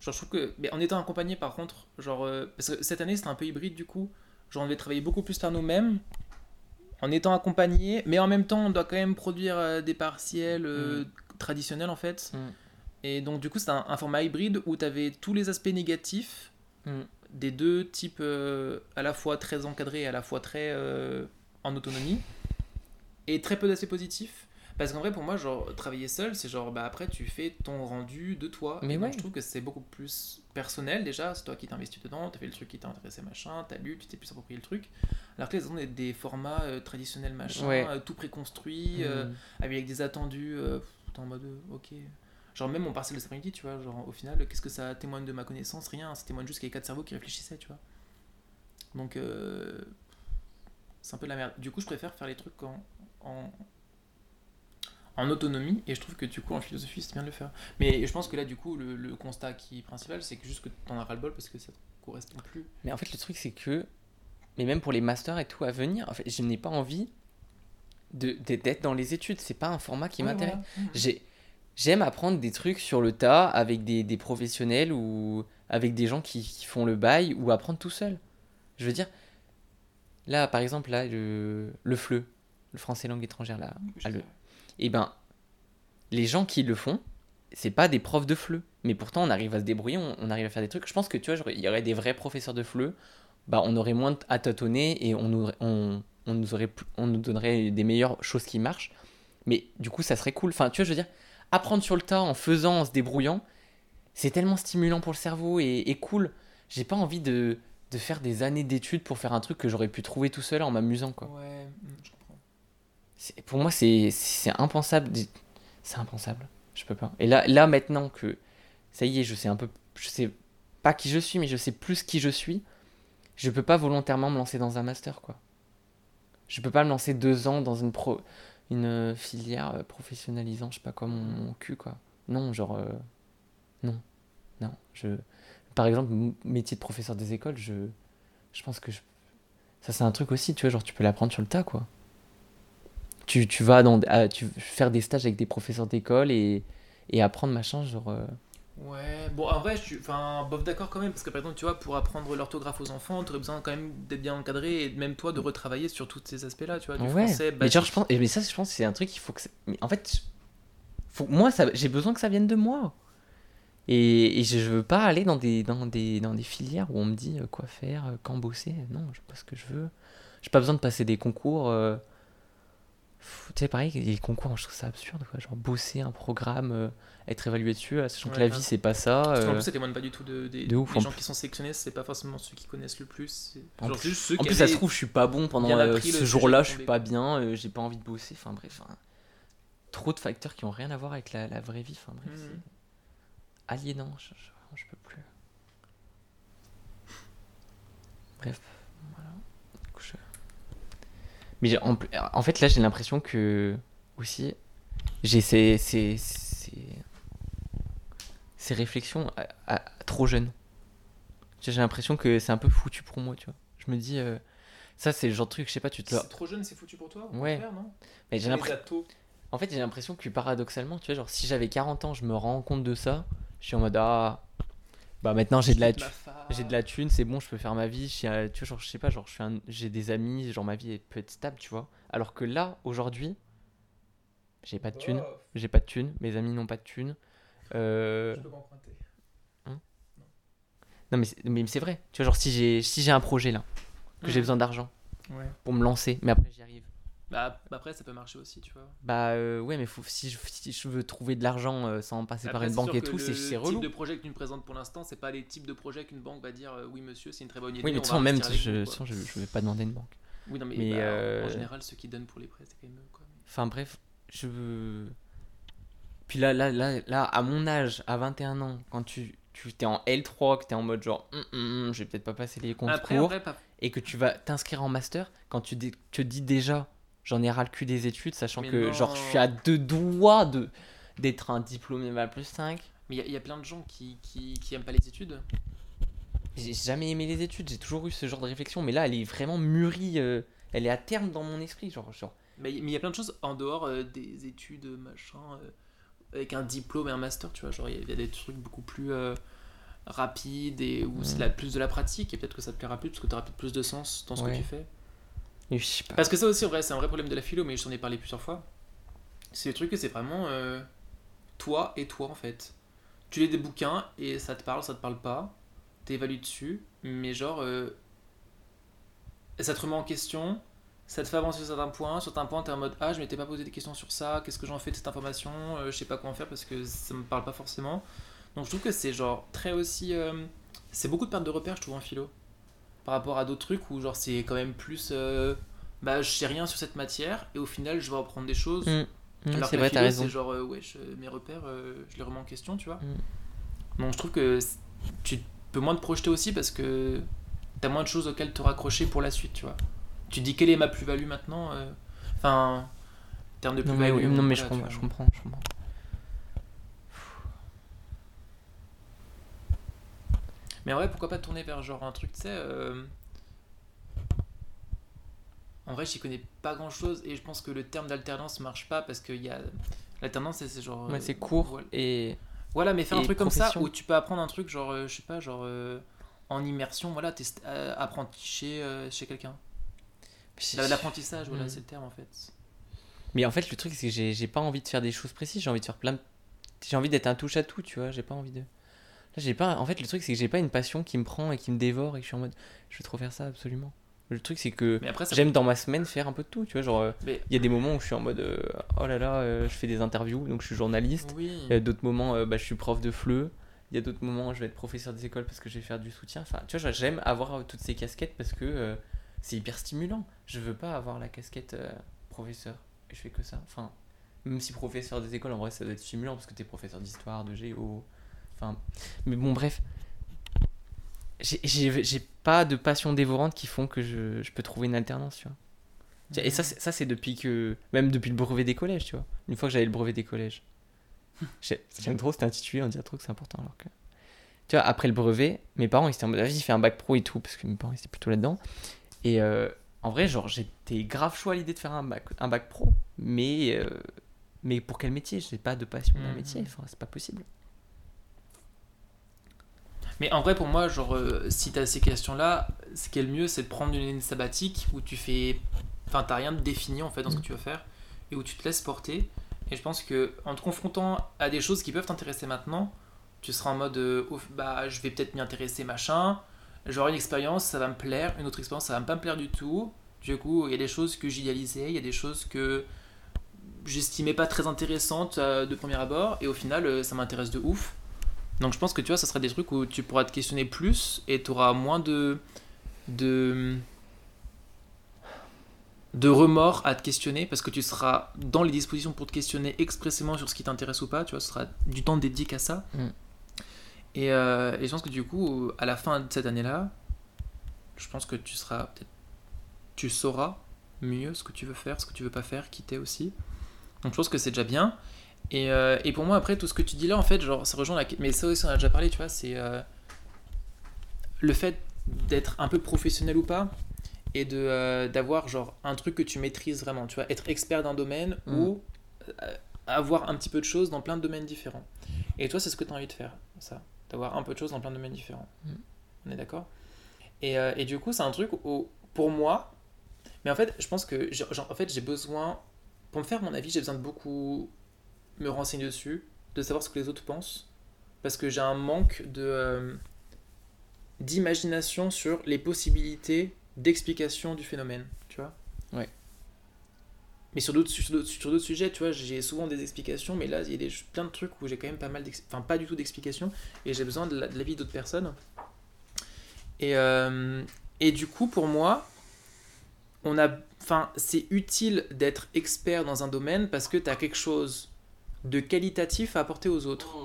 Genre, je trouve que. Mais en étant accompagné, par contre, genre. euh, parce que cette année, c'était un peu hybride, du coup. Genre, on devait travailler beaucoup plus par nous-mêmes. En étant accompagné, mais en même temps, on doit quand même produire euh, des partiels euh, traditionnels, en fait. Mm. Et donc, du coup, c'était un, un format hybride où tu avais tous les aspects négatifs Mm. Des deux types euh, à la fois très encadrés et à la fois très euh, en autonomie. Et très peu d'aspects positifs. Parce qu'en vrai, pour moi, genre, travailler seul, c'est genre, bah après, tu fais ton rendu de toi. Mais Et ouais. je trouve que c'est beaucoup plus personnel déjà. C'est toi qui t'es investi dedans, t'as fait le truc qui t'a intéressé, machin, t'as lu, tu t'es plus approprié le truc. Alors que les autres, ont des, des formats euh, traditionnels, machin, Ouais. tout préconstruit, euh, Mm. avec des attendus, en mode, ok. Genre, même mon partiel de cet après-midi, tu vois, genre, au final, qu'est-ce que ça témoigne de ma connaissance? Rien, ça témoigne juste qu'il y a quatre cerveaux qui réfléchissaient, tu vois. Donc, euh, c'est un peu de la merde. Du coup, je préfère faire les trucs en, en, en autonomie, et je trouve que du coup, en philosophie, c'est bien de le faire. Mais je pense que là, du coup, le, le constat qui est principal, c'est que juste que t'en as ras-le-bol parce que ça te correspond plus. Mais en fait, le truc, c'est que, mais même pour les masters et tout à venir, en fait, je n'ai pas envie de de- d'être dans les études. C'est pas un format qui m'intéresse. voilà. J'ai- J'aime apprendre des trucs sur le tas avec des, des professionnels ou avec des gens qui, qui font le bail ou apprendre tout seul. Je veux dire, là, par exemple, là, le, le FLE, le français langue étrangère, là, le- et ben, les gens qui le font, c'est pas des profs de FLE. Mais pourtant, on arrive à se débrouiller, on, on arrive à faire des trucs. Je pense que tu vois, il y aurait des vrais professeurs de FLE, bah, on aurait moins à tâtonner et on nous, on, on nous, aurait, on nous donnerait des meilleures choses qui marchent. Mais du coup, ça serait cool. Enfin, tu vois, je veux dire, apprendre sur le tas en faisant, en se débrouillant, c'est tellement stimulant pour le cerveau et, et cool. J'ai pas envie de, de faire des années d'études pour faire un truc que j'aurais pu trouver tout seul en m'amusant, quoi. Ouais, mm, je comprends. C'est- Pour moi, c'est c'est impensable. C'est impensable. Je peux pas. Et là, là, maintenant que ça y est, je sais un peu. Je sais pas qui je suis, mais je sais plus qui je suis. Je peux pas volontairement me lancer dans un master, quoi. Je peux pas me lancer deux ans dans une, pro, une filière euh, professionnalisant, je sais pas quoi, mon, cul, quoi. Non, genre. euh, non. Non. Je, par exemple, métier de professeur des écoles, je, je pense que je- ça, c'est un truc aussi, tu vois, genre, tu peux l'apprendre sur le tas, quoi tu, tu vas dans, à- tu, faire des stages avec des professeurs d'école et, et apprendre machin, genre. euh, Ouais, bon, en vrai, je suis enfin, bof d'accord quand même, parce que par exemple, tu vois, pour apprendre l'orthographe aux enfants, tu aurais besoin quand même d'être bien encadré et même toi de retravailler sur tous ces aspects-là, tu vois, du ouais. français mais genre, je pense, mais ça, je pense que c'est un truc qu'il faut que. Mais en fait, faut, moi, ça, j'ai besoin que ça vienne de moi. Et, et je, veux pas aller dans des, dans, des, dans des filières où on me dit euh, quoi faire, euh, quand bosser. Non, je sais pas ce que je veux. J'ai pas besoin de passer des concours. euh, Tu sais, pareil, les concours, je trouve ça absurde. Quoi. Genre, bosser un programme, euh, être évalué dessus, euh, sachant que la vie, c'est pas ça. Parce qu'en euh, plus, ça témoigne pas du tout de, des, de ouf, des en gens plus. qui sont sélectionnés, c'est pas forcément ceux qui connaissent le plus. En Genre, plus- juste ceux En qui plus, ça se trouve, je suis pas bon pendant euh, ce jour-là, je suis pas bien, euh, j'ai pas envie de bosser. Enfin bref, hein. trop de facteurs qui ont rien à voir avec la, la vraie vie. Enfin bref, c'est aliénant. Je, je, je peux plus. Bref, voilà. Du coup, je- Mais en, fait, là, j'ai l'impression que aussi, j'ai ces, ces, ces, ces réflexions à- à- trop jeunes. J'ai l'impression que c'est un peu foutu pour moi, tu vois. Je me dis, euh, ça, c'est le genre de truc, je sais pas, tu te. C'est trop jeune, c'est foutu pour toi Ouais. non? Mais j'ai l'impression. En fait, j'ai l'impression que paradoxalement, tu vois, genre si j'avais 40 ans, je me rends compte de ça, je suis en mode ah bah maintenant j'ai de la j'ai de la thune, c'est bon, je peux faire ma vie, je euh, tu vois, genre je sais pas, genre je suis un- j'ai des amis, genre ma vie peut être stable, tu vois. Alors que là, aujourd'hui, j'ai pas de thune, j'ai pas de thune, mes amis n'ont pas de thune. Euh, Je peux pas emprunter. Non mais c'est, mais c'est vrai, tu vois, genre si j'ai si j'ai un projet là, que j'ai besoin d'argent Ouais. pour me lancer, mais après j'y arrive. Bah, après, ça peut marcher aussi, tu vois. Bah euh, ouais, mais faut, si, je, si je veux trouver de l'argent euh, sans passer par une banque et tout, le c'est c'est type relou. de projet que tu me présentes pour l'instant, c'est pas les types de projets qu'une banque va dire euh, oui monsieur, c'est une très bonne idée. Oui, mais de toute façon, même, je, vous, je, je vais pas demander une banque. Oui, non, mais, mais, bah, euh, en général, ceux qui donnent pour les prêts, c'est quand même eux, quoi. Enfin bref, je veux. Puis là, là, là, là, à mon âge, à 21 ans, quand tu, tu t'es en L3, que t'es en mode genre, hum, je vais peut-être pas passer les concours, Après, pas... et que tu vas t'inscrire en master, quand tu te dis déjà, j'en ai ras le cul des études, sachant Mais que non. genre je suis à deux doigts de d'être un diplômé Val plus 5. mais il y, a- il y a plein de gens qui, qui, qui aiment pas les études. J'ai jamais aimé les études, j'ai toujours eu ce genre de réflexion, mais là, elle est vraiment mûrie, euh, elle est à terme dans mon esprit, genre, genre Mais il y a plein de choses en dehors euh, des études, machin, euh, avec un diplôme et un master, tu vois. Genre, il y, a- il y a des trucs beaucoup plus rapides et où c'est la, plus de la pratique et peut-être que ça te plaira plus parce que tu auras plus de sens dans ce Ouais. que tu fais. Parce que ça aussi, en vrai, c'est un vrai problème de la philo, mais je t'en ai parlé plusieurs fois. C'est le truc que c'est vraiment euh, toi et toi, en fait. Tu lis des bouquins et ça te parle, ça te parle pas. T'évalues dessus, mais genre. euh, ça te remet en question, ça te fait avancer sur certains points. Sur certains points, t'es en mode Ah, je m'étais pas posé des questions sur ça, qu'est-ce que j'en fais de cette information, euh, je sais pas quoi en faire parce que ça me parle pas forcément. Donc je trouve que c'est genre très aussi. c'est beaucoup de perte de repères, je trouve, en philo. Par rapport à d'autres trucs où, genre, c'est quand même plus. euh, bah, je sais rien sur cette matière et au final, je vais apprendre des choses. Mm. Mm, Alors c'est que vrai. C'est genre, euh, ouais, je- mes repères, euh, je les remets en question, tu vois. Mm. Donc je trouve que tu peux moins te projeter aussi parce que t'as moins de choses auxquelles te raccrocher pour la suite, tu vois. Tu dis quelle est ma plus-value maintenant euh, Enfin, en termes de Non mais, plus-value. oui, non, mais voilà, je, tu comprends, vois. je comprends, je comprends. Mais en vrai, pourquoi pas tourner vers genre un truc, tu sais. euh, En vrai, j'y connais pas grand chose et je pense que le terme d'alternance marche pas parce qu'il y a. L'alternance, c'est genre. Ouais, euh, c'est court Voilà. et Voilà, mais fais un truc comme ça où tu peux apprendre un truc, genre, euh, je sais pas, genre euh, en immersion, voilà, t'es euh, apprenti chez, euh, chez quelqu'un. La- L'apprentissage, voilà, Mm. c'est le terme en fait. Mais en fait, le truc, c'est que j'ai j'ai pas envie de faire des choses précises, j'ai envie de faire plein de j'ai envie d'être un touche à tout, tu vois. J'ai pas envie de. J'ai pas. En fait, le truc, c'est que j'ai pas une passion qui me prend et qui me dévore et que je suis en mode, je veux trop faire ça, absolument. Le truc, c'est que j'aime dans ma semaine faire un peu de tout, tu vois. Genre, euh, Mais- il y a des moments où je suis en mode, euh, oh là là, euh, je fais des interviews, donc je suis journaliste. Oui. Il y a d'autres moments, euh, bah, je suis prof de FLE. Il y a d'autres moments, je vais être professeur des écoles parce que je vais faire du soutien. Enfin, tu vois, j'aime avoir toutes ces casquettes parce que c'est hyper stimulant. Je veux pas avoir la casquette professeur. Et je fais que ça. Enfin, même si professeur des écoles, en vrai, ça doit être stimulant parce que t'es professeur d'histoire, de géo. Enfin, mais bon, bref. J'ai- pas de passion dévorante qui font que je, je peux trouver une alternance, tu vois. Et ça, c'est- ça c'est depuis que. Même depuis le brevet des collèges, tu vois. Une fois que j'avais le brevet des collèges. [laughs] J'ai- J'aime trop cet intitulé, on dirait trop que c'est important alors que. Tu vois, après le brevet, mes parents ils étaient en mode vas-y, fais un bac pro et tout, parce que mes parents ils étaient plutôt là-dedans. Et euh, en vrai, genre, j'étais grave chaud à l'idée de faire un bac, un bac pro, mais. euh, mais pour quel métier? J'ai pas de passion d'un Mhm. métier, enfin, c'est pas possible. Mais en vrai, pour moi, genre, euh, si t'as ces questions-là, ce qui est le mieux, c'est de prendre une année sabbatique où tu fais. Enfin, t'as rien de défini en fait dans ce que tu vas faire et où tu te laisses porter. Et je pense que en te confrontant à des choses qui peuvent t'intéresser maintenant, tu seras en mode euh, Ouf, bah, je vais peut-être m'y intéresser, machin. J'aurai une expérience, ça va me plaire. Une autre expérience, ça va pas me plaire du tout. Du coup, il y a des choses que j'idéalisais, il y a des choses que j'estimais pas très intéressantes euh, de premier abord. Et au final, euh, ça m'intéresse de ouf. Donc je pense que tu vois, ça sera des trucs où tu pourras te questionner plus et tu auras moins de, de, de remords à te questionner parce que tu seras dans les dispositions pour te questionner expressément sur ce qui t'intéresse ou pas. Tu vois, ce sera du temps dédié qu'à ça. Mm. Et, euh, et je pense que du coup, à la fin de cette année-là, je pense que tu seras peut-être. Tu sauras mieux ce que tu veux faire, ce que tu veux pas faire, quitter aussi. Donc je pense que c'est déjà bien. Et, euh, et pour moi, après, tout ce que tu dis là, en fait, genre, ça rejoint la. Mais ça aussi, on a déjà parlé, tu vois, c'est. euh, le fait d'être un peu professionnel ou pas, et de euh, d'avoir, genre, un truc que tu maîtrises vraiment, tu vois, être expert d'un domaine Mm. ou avoir un petit peu de choses dans plein de domaines différents. Et toi, c'est ce que tu as envie de faire, ça, d'avoir un peu de choses dans plein de domaines différents. Mm. On est d'accord? Et, et du coup, c'est un truc où, pour moi, mais en fait, je pense que, genre, en fait, j'ai besoin, pour me faire mon avis, j'ai besoin de beaucoup me renseigner dessus, de savoir ce que les autres pensent, parce que j'ai un manque de euh, d'imagination sur les possibilités d'explication du phénomène, tu vois. Ouais. Mais sur d'autres sur sujets, tu vois, j'ai souvent des explications, mais là, il y a des, plein de trucs où j'ai quand même pas mal, enfin pas du tout d'explications, et j'ai besoin de la- l'avis d'autres personnes. Et, euh, et du coup, pour moi, on a, enfin, c'est utile d'être expert dans un domaine parce que tu as quelque chose de qualitatif à apporter aux autres.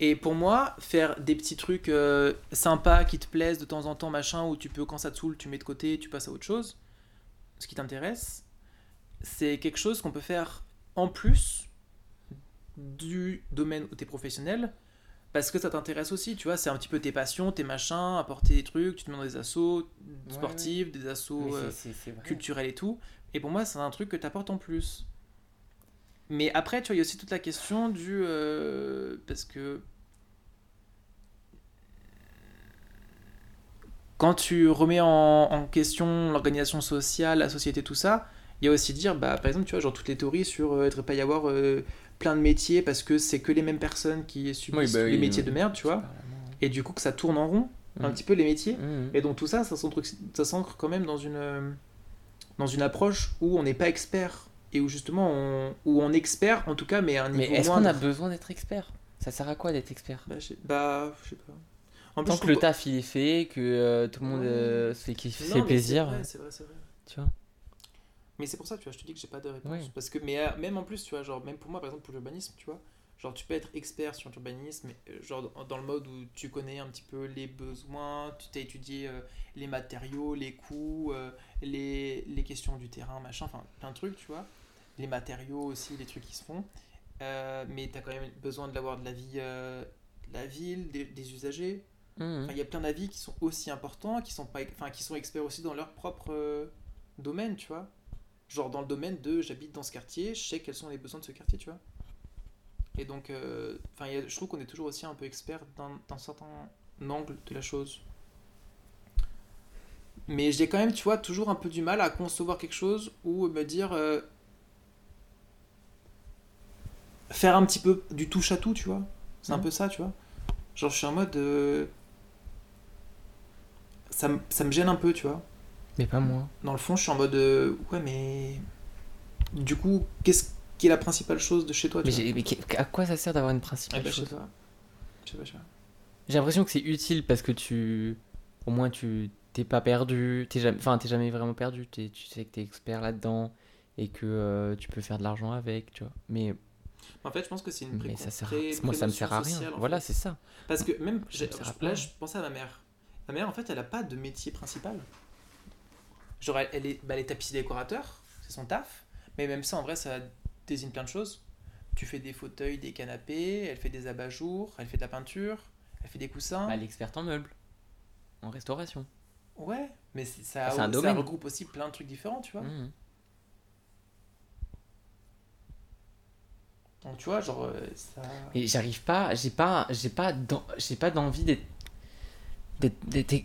Et pour moi, faire des petits trucs euh, sympas qui te plaisent de temps en temps, machin, où tu peux, quand ça te saoule, tu mets de côté, tu passes à autre chose, ce qui t'intéresse, c'est quelque chose qu'on peut faire en plus du domaine où tu es professionnel, parce que ça t'intéresse aussi, tu vois, c'est un petit peu tes passions, tes machins, apporter des trucs, tu te mets dans des assos Ouais, sportifs, des assos euh, culturels et tout. Et pour moi, c'est un truc que tu apportes en plus. Mais après, tu vois, il y a aussi toute la question du... euh, parce que... Quand tu remets en, en question l'organisation sociale, la société, tout ça, il y a aussi dire, bah, par exemple, tu vois, genre toutes les théories sur euh, il devrait pas y avoir euh, plein de métiers parce que c'est que les mêmes personnes qui subissent bah les oui, métiers oui. de merde, tu vois. Et du coup, que ça tourne en rond, un Mhm. petit peu les métiers. Mhm. Et donc tout ça, ça s'ancre, quand même dans une, dans une approche où on n'est pas expert et où justement on, où on expert en tout cas, mais à un Mais niveau est-ce qu'on a besoin d'être expert? Ça sert à quoi d'être expert? Bah, je sais- bah, je sais pas. En Tant je que le taf il est fait, que euh, tout le monde euh, se fait, Non, fait mais c'est plaisir, vrai, C'est vrai, c'est vrai. tu vois. Mais c'est pour ça, tu vois, je te dis que j'ai pas de réponse. Ouais. Parce que, mais euh, même en plus, tu vois, genre, même pour moi, par exemple, pour l'urbanisme, tu vois, genre, tu peux être expert sur l'urbanisme, mais, euh, genre, dans, dans le mode où tu connais un petit peu les besoins, tu t'as étudié euh, les matériaux, les coûts, euh, les, les questions du terrain, machin, enfin, plein de trucs, tu vois. Les matériaux aussi, les trucs qui se font. Euh, mais tu as quand même besoin de l'avoir de la vie, euh, de la ville, des, des usagers. Enfin, il y a plein d'avis qui sont aussi importants, qui sont, pas, enfin, qui sont experts aussi dans leur propre euh, domaine, tu vois. Genre dans le domaine de j'habite dans ce quartier, je sais quels sont les besoins de ce quartier, tu vois. Et donc, enfin, je trouve qu'on est toujours aussi un peu expert d'un d'un certain angle de la chose. Mais j'ai quand même, tu vois, toujours un peu du mal à concevoir quelque chose ou me dire. Faire un petit peu du touche à tout, tu vois. C'est un peu ça, tu vois. Genre, je suis en mode. euh, Ça, me- ça gêne un peu, tu vois. Mais pas moi. Dans le fond, je suis en mode. euh, Ouais, mais. Du coup, qu'est-ce qui est la principale chose de chez toi, tu Mais, vois? mais à quoi ça sert d'avoir une Eh principale ben, je sais chose? Je sais pas, je sais pas. J'ai l'impression que c'est utile parce que tu. Au moins, tu t'es pas perdu. T'es jamais... Enfin, t'es jamais vraiment perdu. Tu sais que t'es expert là-dedans et que euh, tu peux faire de l'argent avec, tu vois. Mais, En fait, je pense que c'est une mais précon- ça sert pré- Moi, ça me sert à rien. sociale, Voilà, c'est ça. Parce que même, à là, je pensais à ma mère. Ma mère, en fait, elle a pas de métier principal. Genre, elle, elle est, bah, elle est tapissier décorateur, c'est son taf. Mais même ça, en vrai, ça désigne plein de choses. Tu fais des fauteuils, des canapés, elle fait des abat-jours, elle fait de la peinture, elle fait des coussins. Bah, l'experte en meubles. En restauration. Ouais, mais ça, Ah, ça regroupe aussi plein de trucs différents, tu vois. Mhm. Tu vois, genre, euh, ça. Et j'arrive pas, j'ai pas, j'ai pas, j'ai pas d'envie d'être,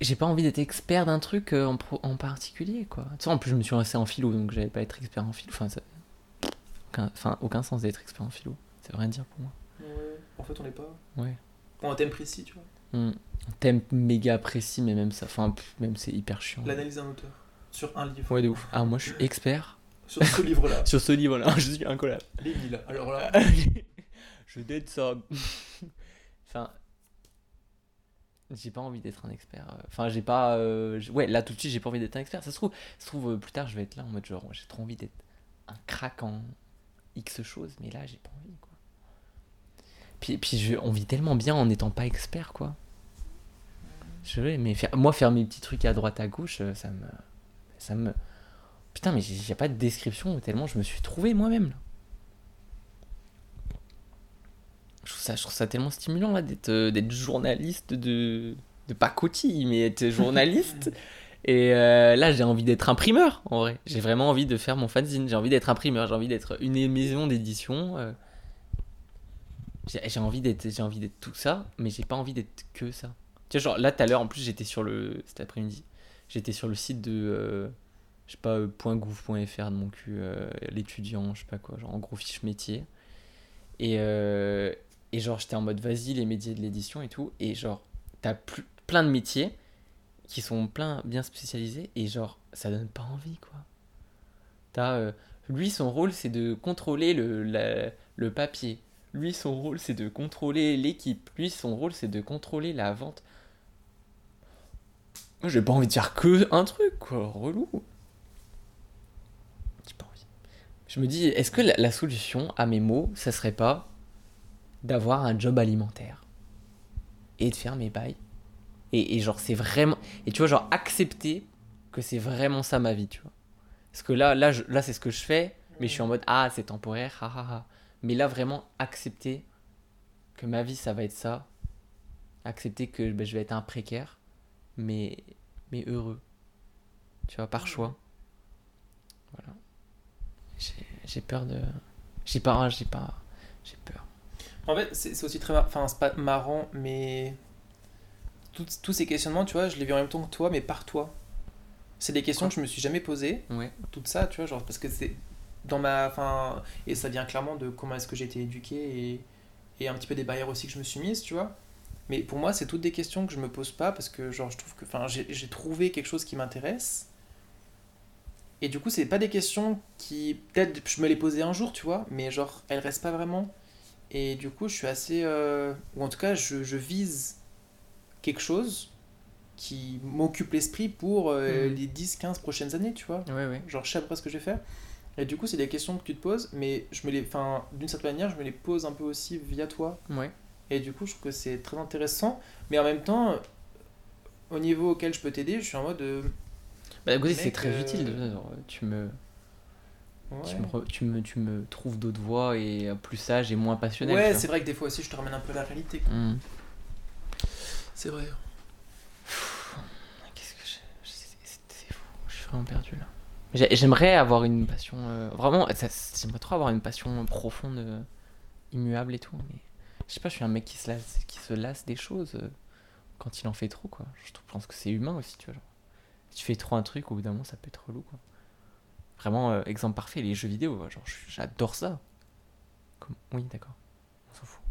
j'ai pas envie d'être expert d'un truc euh, en, pro- en particulier, quoi. Tu sais, en plus, je me suis lancé en philo, donc j'allais pas être expert en philo. Enfin, ça, aucun, enfin, aucun sens d'être expert en philo. Ça veut rien dire pour moi. Ouais, en fait, on n'est pas. Ouais. Bon, un thème précis, tu vois. Hmm. Un thème méga précis, mais même ça, enfin, même c'est hyper chiant. L'analyse d'un auteur sur un livre. Ouais, de ouf. Ah, moi, je suis expert Sur ce livre-là. sur ce livre-là. [laughs] je suis incollable. Les mille. Alors là. [laughs] je date ça. [laughs] enfin, j'ai pas envie d'être un expert. euh, Enfin, j'ai pas. euh, Ouais, là tout de suite, j'ai pas envie d'être un expert. Ça se trouve, ça se trouve euh, plus tard, je vais être là en mode genre, j'ai trop envie d'être un crack en X choses, mais là, j'ai pas envie, quoi. Puis, puis je, on vit tellement bien en n'étant pas expert, quoi. Je vais, mais faire, moi, faire mes petits trucs à droite à gauche, ça me. Ça me. Putain, mais j'ai pas de description tellement je me suis trouvé moi-même. Je trouve ça, je trouve ça tellement stimulant là d'être euh, journaliste de de pacotille, mais être journaliste. [laughs] Et euh, là, j'ai envie d'être imprimeur en vrai. J'ai vraiment envie de faire mon fanzine. J'ai envie d'être imprimeur. J'ai envie d'être une maison d'édition. euh. J'ai j'ai envie d'être j'ai envie d'être tout ça, mais j'ai pas envie d'être que ça. Tu vois, genre là tout à l'heure en plus j'étais sur le cet après-midi, j'étais sur le site de euh, je sais pas, euh, .gouv.fr de mon cul, euh, l'étudiant, je sais pas quoi, genre en gros fiche métier. Et, euh, et genre, j'étais en mode vas-y, les métiers de l'édition et tout. Et genre, t'as plein de métiers qui sont plein, bien spécialisés. Et genre, ça donne pas envie, quoi. T'as. lui, son rôle, c'est de contrôler le, papier. Lui, son rôle, c'est de contrôler l'équipe. Lui, son rôle, c'est de contrôler la vente. Moi, j'ai pas envie de faire que un truc, quoi. Relou. Je me dis, est-ce que la, la solution à mes mots, ça serait pas d'avoir un job alimentaire et de faire mes bails et, et genre, c'est vraiment. Et tu vois, genre, accepter que c'est vraiment ça ma vie, tu vois. Parce que là, là, je- là c'est ce que je fais, mais je suis en mode, ah, c'est temporaire, ha ha ha. Mais là, vraiment, accepter que ma vie, ça va être ça. Accepter que ben, je vais être un précaire, mais, mais heureux. Tu vois, par choix. Voilà. J'ai- peur de. J'ai pas. J'ai pas. J'ai peur. En fait, c'est aussi très mar- Enfin, c'est pas marrant, mais. Tous tous ces questionnements, tu vois, je les vis en même temps que toi, mais par toi. C'est des questions que je me suis jamais posées. Ouais. Tout ça, tu vois, genre, parce que c'est dans ma. Enfin, et ça vient clairement de comment est-ce que j'ai été éduqué et, et un petit peu des barrières aussi que je me suis mise, tu vois. Mais pour moi, c'est toutes des questions que je me pose pas parce que, genre, je trouve que. Enfin, j'ai trouvé quelque chose qui m'intéresse. Et du coup, c'est pas des questions qui. Peut-être je me les posais un jour, tu vois, mais genre, elles restent pas vraiment. Et du coup, je suis assez. euh, Ou en tout cas, je, je vise quelque chose qui m'occupe l'esprit pour euh, Mhm. les 10-15 prochaines années, tu vois. Ouais, ouais. Genre, je sais près ce que je vais faire. Et du coup, c'est des questions que tu te poses, mais je me les. Enfin, d'une certaine manière, je me les pose un peu aussi via toi. Ouais. Et du coup, je trouve que c'est très intéressant. Mais en même temps, au niveau auquel je peux t'aider, je suis en mode. euh, Bah, c'est très euh, utile. de- genre, tu, me, ouais. tu, me, tu, me, tu me trouves d'autres voies et plus sage et moins passionnel. Ouais, c'est vrai que des fois aussi, je te ramène un peu la réalité. Hmm. C'est vrai. Qu'est-ce que je. c'est- fou. Je suis vraiment perdu là. J'ai- J'aimerais avoir une passion. euh, vraiment, j'aimerais trop avoir une passion profonde, euh, immuable et tout. Mais je sais pas, je suis un mec qui se lasse, qui se lasse des choses euh, quand il en fait trop, quoi. Je pense que c'est humain aussi, tu vois. genre. Si tu fais trop un truc, au bout d'un moment, ça peut être relou, quoi. Vraiment, euh, exemple parfait, les jeux vidéo, genre, j'adore ça. Oui, d'accord. On s'en fout.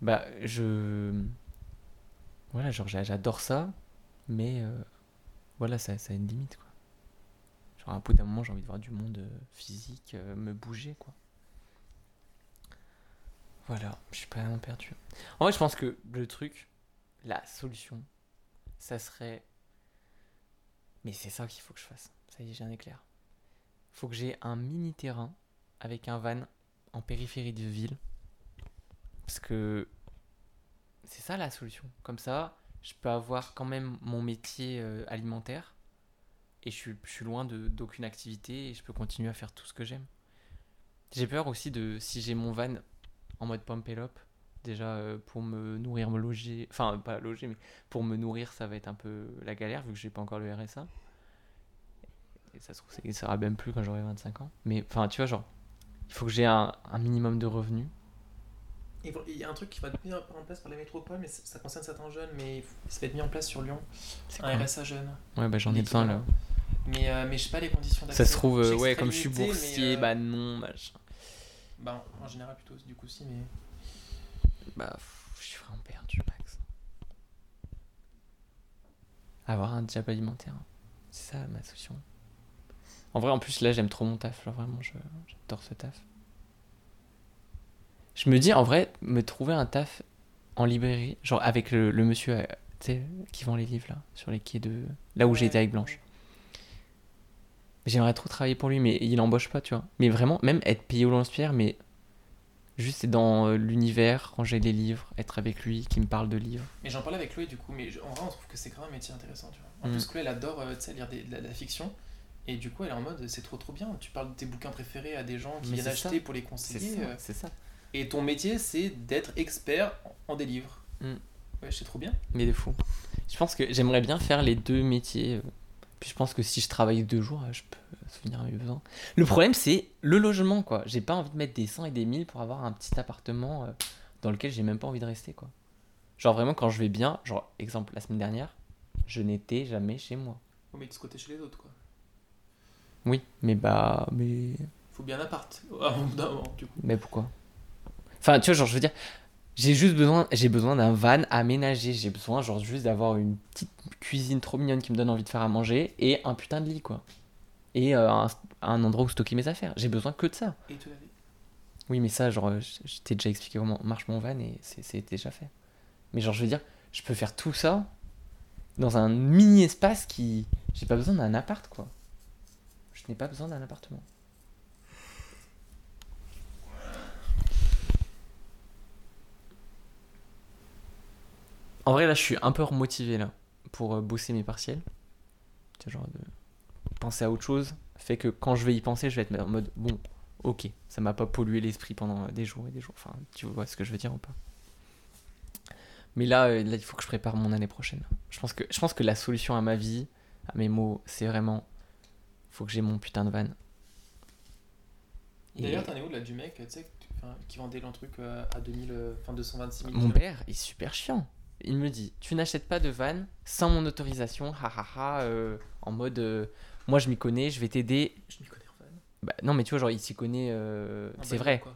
Bah, je. Voilà, genre, j'a- j'adore ça, mais euh, voilà, ça, ça a une limite, quoi. Genre, à bout d'un moment, j'ai envie de voir du monde euh, physique, me bouger, quoi. Voilà, je suis pas vraiment perdu. En vrai, je pense que le truc, la solution, ça serait. Mais c'est ça qu'il faut que je fasse. Ça y est, j'ai un éclair. Faut que j'ai un mini terrain avec un van en périphérie de ville. Parce que c'est ça la solution. Comme ça, je peux avoir quand même mon métier euh, alimentaire et je suis, loin d'aucune activité et je peux continuer à faire tout ce que j'aime. J'ai peur aussi de si j'ai mon van en mode pump up, déjà euh, pour me nourrir, me loger, enfin pas loger, mais pour me nourrir, ça va être un peu la galère vu que j'ai pas encore le RSA. Et ça se trouve, ça sera même plus quand j'aurai 25 ans. Mais enfin, tu vois, genre, il faut que j'ai un, un minimum de revenus. Il y a un truc qui va être mis en place par les métropoles, mais ça ça concerne certains jeunes, mais ça va être mis en place sur Lyon. C'est Un RSA jeune. Ouais, bah j'en ai besoin là. Mais, euh, mais je sais pas les conditions d'accès. Ça se trouve, euh, ouais, comme je suis boursier, euh, bah non, machin. Bah, en général, plutôt, du coup, si, mais. Bah, je suis vraiment perdu, Max. Avoir un job alimentaire. C'est ça ma solution. En vrai, en plus, là, j'aime trop mon taf. Genre, vraiment, je- j'adore ce taf. Je me dis, en vrai, me trouver un taf en librairie, genre avec le, le monsieur euh, qui vend les livres, là, sur les quais de. Là où Ouais. j'étais avec Blanche. J'aimerais trop travailler pour lui, mais il embauche pas, tu vois. Mais vraiment, même être payé au lance-pierre, mais juste être dans euh, l'univers, ranger les livres, être avec lui, qui me parle de livres. Mais j'en parlais avec Chloé, du coup, mais en vrai, on trouve que c'est quand même un métier intéressant, tu vois. En Mm. plus, Chloé, elle adore, euh, tu sais, lire des- de, la, de la fiction. Et du coup, elle est en mode, c'est trop trop bien. Tu parles de tes bouquins préférés à des gens qui Mais viennent c'est ça. acheter pour les C'est conseiller. euh, c'est ça. Et ton métier, c'est d'être expert en en des livres. Mm. Ouais, c'est trop bien. Mais de fou. Je pense que j'aimerais bien faire les deux métiers. Puis je pense que si je travaille deux jours, je peux souvenir à mes besoins. Le problème, c'est le logement, quoi. J'ai pas envie de mettre des 100 et des 1000 pour avoir un petit appartement euh, dans lequel j'ai même pas envie de rester, quoi. Genre vraiment, quand je vais bien, genre, exemple, la semaine dernière, je n'étais jamais chez moi. Faut mettre ce côté chez les autres, quoi. Oui, mais bah, mais. Faut bien un appart. À un bout d'un moment, du coup. Mais pourquoi? Enfin, tu vois, genre, je veux dire, j'ai juste besoin, j'ai besoin d'un van aménagé. J'ai besoin, genre, juste d'avoir une petite cuisine trop mignonne qui me donne envie de faire à manger et un putain de lit, quoi. Et euh, un, un endroit où stocker mes affaires. J'ai besoin que de ça. Et. Oui, mais ça, genre, je, t'ai déjà expliqué comment marche mon van et c'est c'est déjà fait. Mais genre, je veux dire, je peux faire tout ça dans un mini espace qui. J'ai pas besoin d'un appart, quoi. Je n'ai pas besoin d'un appartement. En vrai, là, je suis un peu remotivé, là, pour euh, bosser mes partiels. Genre, de penser à autre chose fait que quand je vais y penser, je vais être en mode, bon, ok, ça m'a pas pollué l'esprit pendant euh, des jours et des jours. Enfin, tu vois ce que je veux dire ou pas Mais là, euh, là, il faut que je prépare mon année prochaine. Je pense que, je pense que la solution à ma vie, à mes mots, c'est vraiment, faut que j'ai mon putain de van. D'ailleurs, t'en es où là du mec, tu sais, qui vendait le truc à 2000, euh, enfin 226 000 mon père est super chiant. Il me dit, tu n'achètes pas de van sans mon autorisation, hahaha, euh, en mode, euh, moi je m'y connais, je vais t'aider. Je m'y connais en fan. Bah, non, mais tu vois, genre, il s'y connaît, euh, c'est vrai. Quoi.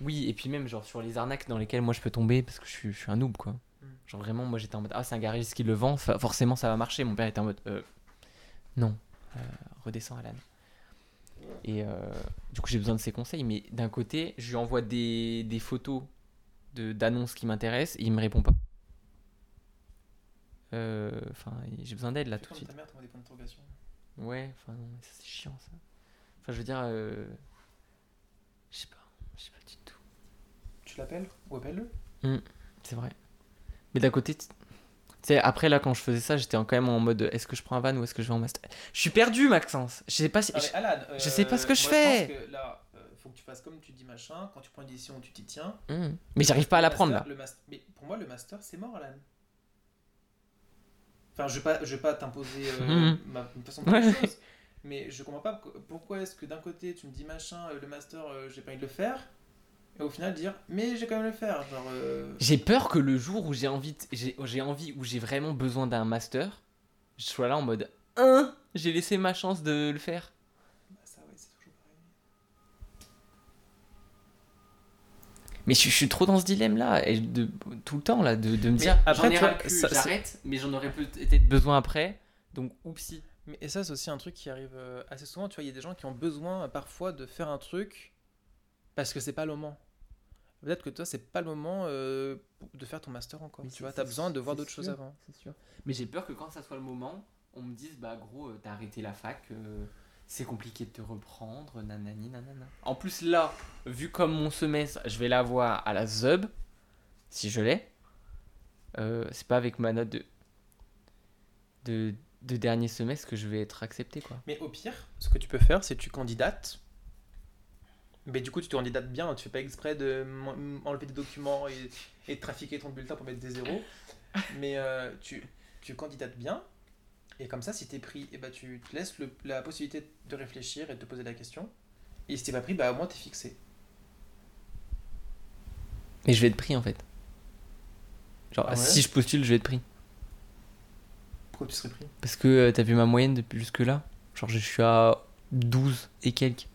Oui, et puis même genre sur les arnaques dans lesquelles moi je peux tomber parce que je suis, je suis un noob quoi. Mm. Genre vraiment, moi j'étais en mode ah, c'est un garagiste qui le vend, forcément ça va marcher. Mon père était en mode non, redescends Alan. Et du coup j'ai besoin de ses conseils, mais d'un côté je lui envoie des, des photos de- d'annonces qui m'intéressent et il me répond pas. Euh, Enfin, j'ai besoin d'aide là tout de suite. ta mère t'envoie des points d'interrogation. Ouais, enfin non, mais ça, c'est chiant ça. Enfin je veux dire, euh, je sais pas, je sais pas du tout. Tu l'appelles ou appelle-le C'est vrai. Mais d'un côté, tu sais, après là, quand je faisais ça, j'étais quand même en mode est-ce que je prends un van ou est-ce que je vais en master? Je suis perdu, Maxence. Je sais pas si. Alan, euh, je sais pas ce que je fais. pense que là, euh, faut que tu fasses comme tu dis machin. Quand tu prends une décision, tu t'y tiens. Hmm. Mais j'arrive pas à Le l'apprendre là. le Mais pour moi, le master, c'est mort, Alan. Enfin, je vais pas, je vais pas t'imposer euh, Mhm. ma façon de faire les Ouais. choses. Mais je comprends pas pourquoi est-ce que d'un côté tu me dis machin, euh, le master, euh, j'ai pas envie de le faire, et au final dire, mais j'ai quand même le faire. Genre, euh, J'ai peur que le jour où j'ai envie, j'ai envie, où j'ai vraiment besoin d'un master, je sois là en mode hein, j'ai laissé ma chance de le faire. bah, ça, ouais, c'est toujours pareil. Mais je, je suis trop dans ce dilemme-là, et de, tout le temps, là, de, de me dire, après, j'arrête, mais j'en aurais peut-être besoin après, donc oupsie. Mais, et ça, c'est aussi un truc qui arrive euh, assez souvent. Tu vois, il y a des gens qui ont besoin euh, parfois de faire un truc parce que c'est pas le moment. Peut-être que toi, c'est pas le moment euh, de faire ton master encore. Mais tu vois, t'as besoin de voir d'autres choses avant. C'est sûr. Mais j'ai peur que quand ça soit le moment, on me dise bah gros t'as arrêté la fac, euh, c'est compliqué de te reprendre, nanani nanana. En plus là, vu comme mon semestre, je vais l'avoir à la ZUB, si je l'ai. euh, c'est pas avec ma note de, de de dernier semestre que je vais être accepté quoi. Mais au pire, ce que tu peux faire, c'est que tu candidates. Mais du coup, tu te candidates bien. Tu fais pas exprès de enlever des documents et, et de trafiquer ton bulletin pour mettre des zéros. [laughs] Mais euh, tu, tu candidates bien. Et comme ça, si t'es pris, et bah, tu te laisses le- la possibilité de réfléchir et de te poser la question. Et si t'es pas pris, bah au moins t'es fixé. Mais je vais être pris en fait. Genre Ah ouais si je postule, je vais être pris. Pourquoi tu serais pris? Parce que euh, t'as vu ma moyenne depuis jusque là Genre je suis à 12 et quelques.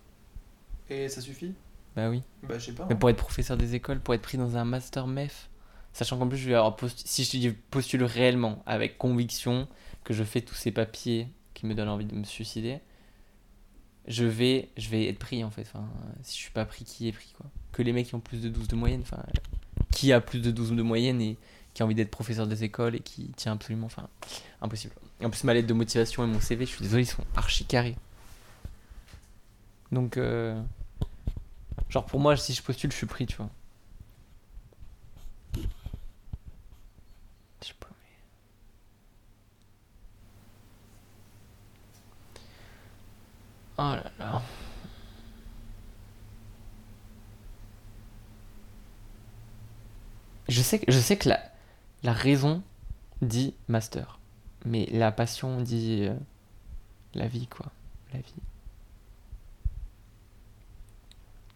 Et ça suffit? Bah oui. Bah je sais pas. Mais hein. pour être professeur des écoles, pour être pris dans un master MEF, sachant qu'en plus je vais avoir postu- si je postule réellement avec conviction que je fais tous ces papiers qui me donnent envie de me suicider, je vais je vais être pris en fait. Enfin, si je suis pas pris, qui est pris quoi? Que les mecs qui ont plus de 12 de moyenne, enfin qui a plus de 12 de moyenne et qui a envie d'être professeur des écoles et qui tient absolument enfin impossible. En plus ma lettre de motivation et mon CV, je suis désolé, ils sont archi carrés. Donc euh, Genre pour moi, si je postule, je suis pris, tu vois. Je sais pas, mais... Oh là là. Je sais que, je sais que la, la raison dit master. Mais la passion dit euh, la vie, quoi. La vie.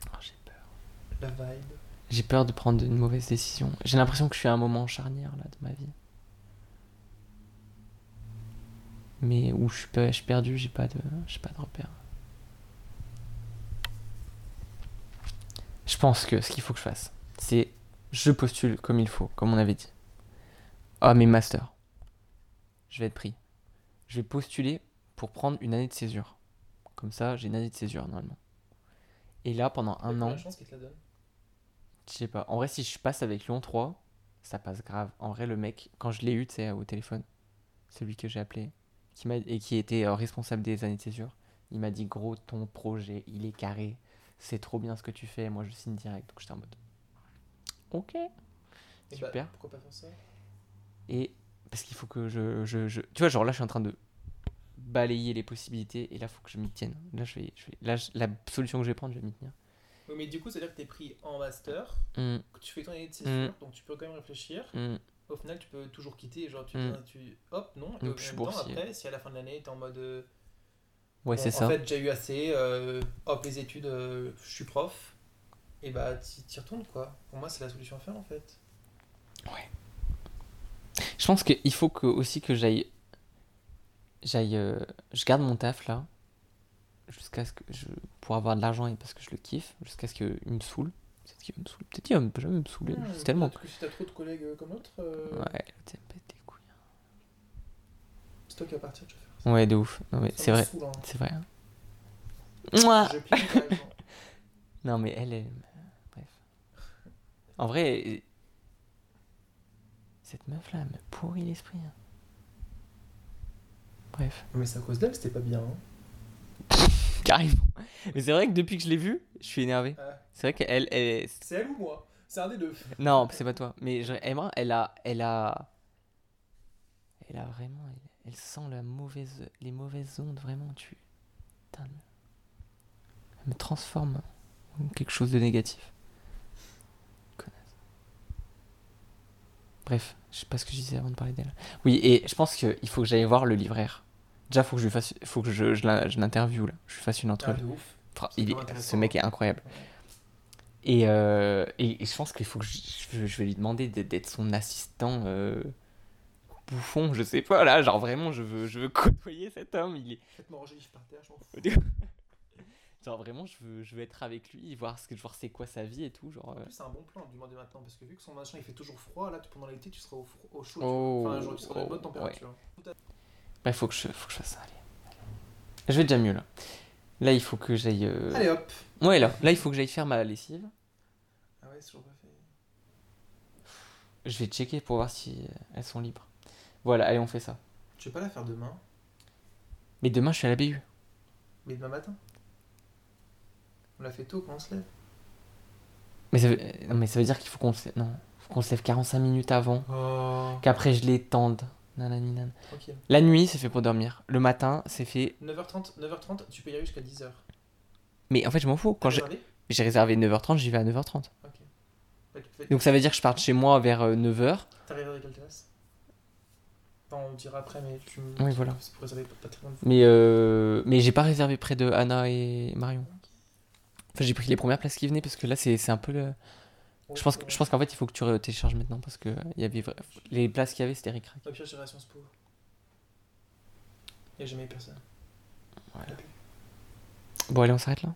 Oh, j'ai peur. La vibe. J'ai peur de prendre une mauvaise décision. J'ai l'impression que je suis à un moment charnière là de ma vie. Mais où je suis, pas, je suis perdu, j'ai pas de, j'ai pas de repère. Pense que ce qu'il faut que je fasse, c'est je postule comme il faut, comme on avait dit. Ah mes masters. Je vais être pris. Je vais postuler pour prendre une année de césure. Comme ça, j'ai une année de césure normalement. Et là, pendant un an, je sais pas. En vrai, si je passe avec Lyon 3, ça passe grave. En vrai, le mec, quand je l'ai eu, tu sais, au téléphone, celui que j'ai appelé, qui m'a et qui était euh, responsable des années de césure, il m'a dit gros, ton projet, il est carré. C'est trop bien ce que tu fais. Moi, je signe direct. Donc, j'étais en mode. Ok. Et bah, Super. pourquoi pas faire ça? Et parce qu'il faut que je, je, je- Tu vois, genre là, je suis en train de balayer les possibilités et là, faut que je m'y tienne. Là, je vais, je vais... Là, je- la solution que je vais prendre, je vais m'y tenir. Oui, mais du coup, c'est-à-dire que t'es pris en master, Hum, que tu fais ton année de césure, Mm. donc tu peux quand même réfléchir. hum. Au final, tu peux toujours quitter, genre tu, tu hop, non. Et Donc, suis même temps, après, si à la fin de l'année, t'es en mode. Ouais, c'est ça. En fait, j'ai eu assez, euh, hop, les études, euh, je suis prof, et bah, t'y retournes quoi. Pour moi, c'est la solution à faire en fait. Je pense qu'il faut que, aussi que j'aille. J'aille. euh, je garde mon taf là. Jusqu'à ce que je. Pour avoir de l'argent et parce que je le kiffe. Jusqu'à ce qu'il me saoule. Peut-être qu'il va me saouler. Peut-être qu'il va jamais me saouler. Hmm, c'est tellement. peut-être que si t'as trop de collègues comme l'autre, euh, Ouais, t'es me couilles. c'est toi qui vas partir, tu vas faire. Ouais, de ouf. Non, mais c'est vrai. hein. C'est vrai. hein. Carrément. [laughs] Non, mais elle est. Bref. En vrai. Cette meuf là, elle me pourrit l'esprit. hein. Bref. Mais c'est à cause d'elle, c'était pas bien. hein. [laughs] Carrément. Mais c'est vrai que depuis que je l'ai vue, je suis énervé. Ah, C'est vrai qu'elle. Elle est- c'est elle ou moi? C'est un des deux. Non, c'est pas toi. Mais je- Emma, elle a, elle a, elle a vraiment, elle, sent la mauvaise, les mauvaises ondes vraiment. Tu, putain, elle me- transforme en quelque chose de négatif. Bref, je sais pas ce que je disais avant de parler d'elle. Oui, et je pense qu'il faut que j'aille voir le livraire. Déjà, faut que je fasse, faut que je, je, l'interviewe là. Je lui fasse une Ah, entrevue. de ouf. Il est- ce mec hein. est incroyable. Ouais. Et, euh, et, et je pense qu'il faut que je, je- je vais lui demander d'être d'être son assistant euh, bouffon, je sais pas là, genre vraiment je veux, je veux [laughs] côtoyer cet homme. Il est, par terre, je. [laughs] Genre vraiment, je veux, je veux être avec lui, voir ce que voir c'est quoi sa vie et tout. Genre, En euh, plus, c'est un bon plan du demander maintenant parce que vu que son machin il fait toujours froid, là pendant l'été tu seras au, chaud. Oh. Enfin, genre, tu seras à une bonne oh, température. bah, faut que je, faut que je fasse ça. Allez. Je vais déjà mieux là. Là, il faut que j'aille. euh, Allez hop Ouais, là, là, il faut que j'aille faire ma lessive. Ah ouais, c'est toujours pas fait. Je vais checker pour voir si elles sont libres. Voilà, allez, on fait ça. Tu veux pas la faire demain? Mais demain, je suis à la BU. Mais demain matin? On l'a fait tôt quand on se lève. Mais ça veut, euh, non, mais ça veut dire qu'il faut qu'on se... Non, faut qu'on se lève 45 minutes avant. Oh. Qu'après, je l'étende. Nanani, nan. Tranquille. La nuit, c'est fait pour dormir. Le matin, c'est fait. 9h30, 9h30, tu peux y aller jusqu'à 10h. Mais en fait, je m'en fous. Quand j'ai j'ai réservé 9h30, j'y vais à 9h30. Ok. Fait que- fait que Donc ça veut dire que je parte chez moi vers euh, 9h. T'arrives avec quelle classe On dira après, mais tu me. Oui, voilà. Pour réserver pas, pas très loin de vous. Mais, euh, mais j'ai pas réservé près de Anna et Marion. Enfin, j'ai pris les premières places qui venaient parce que là, c'est un peu le. Je pense, que- je pense qu'en fait, il faut que tu télécharges maintenant parce que il y avait les places qu'il y avait, c'était ric Au pire, j'irai à Sciences Po. Y'a jamais personne. Voilà. Bon, allez, on s'arrête là.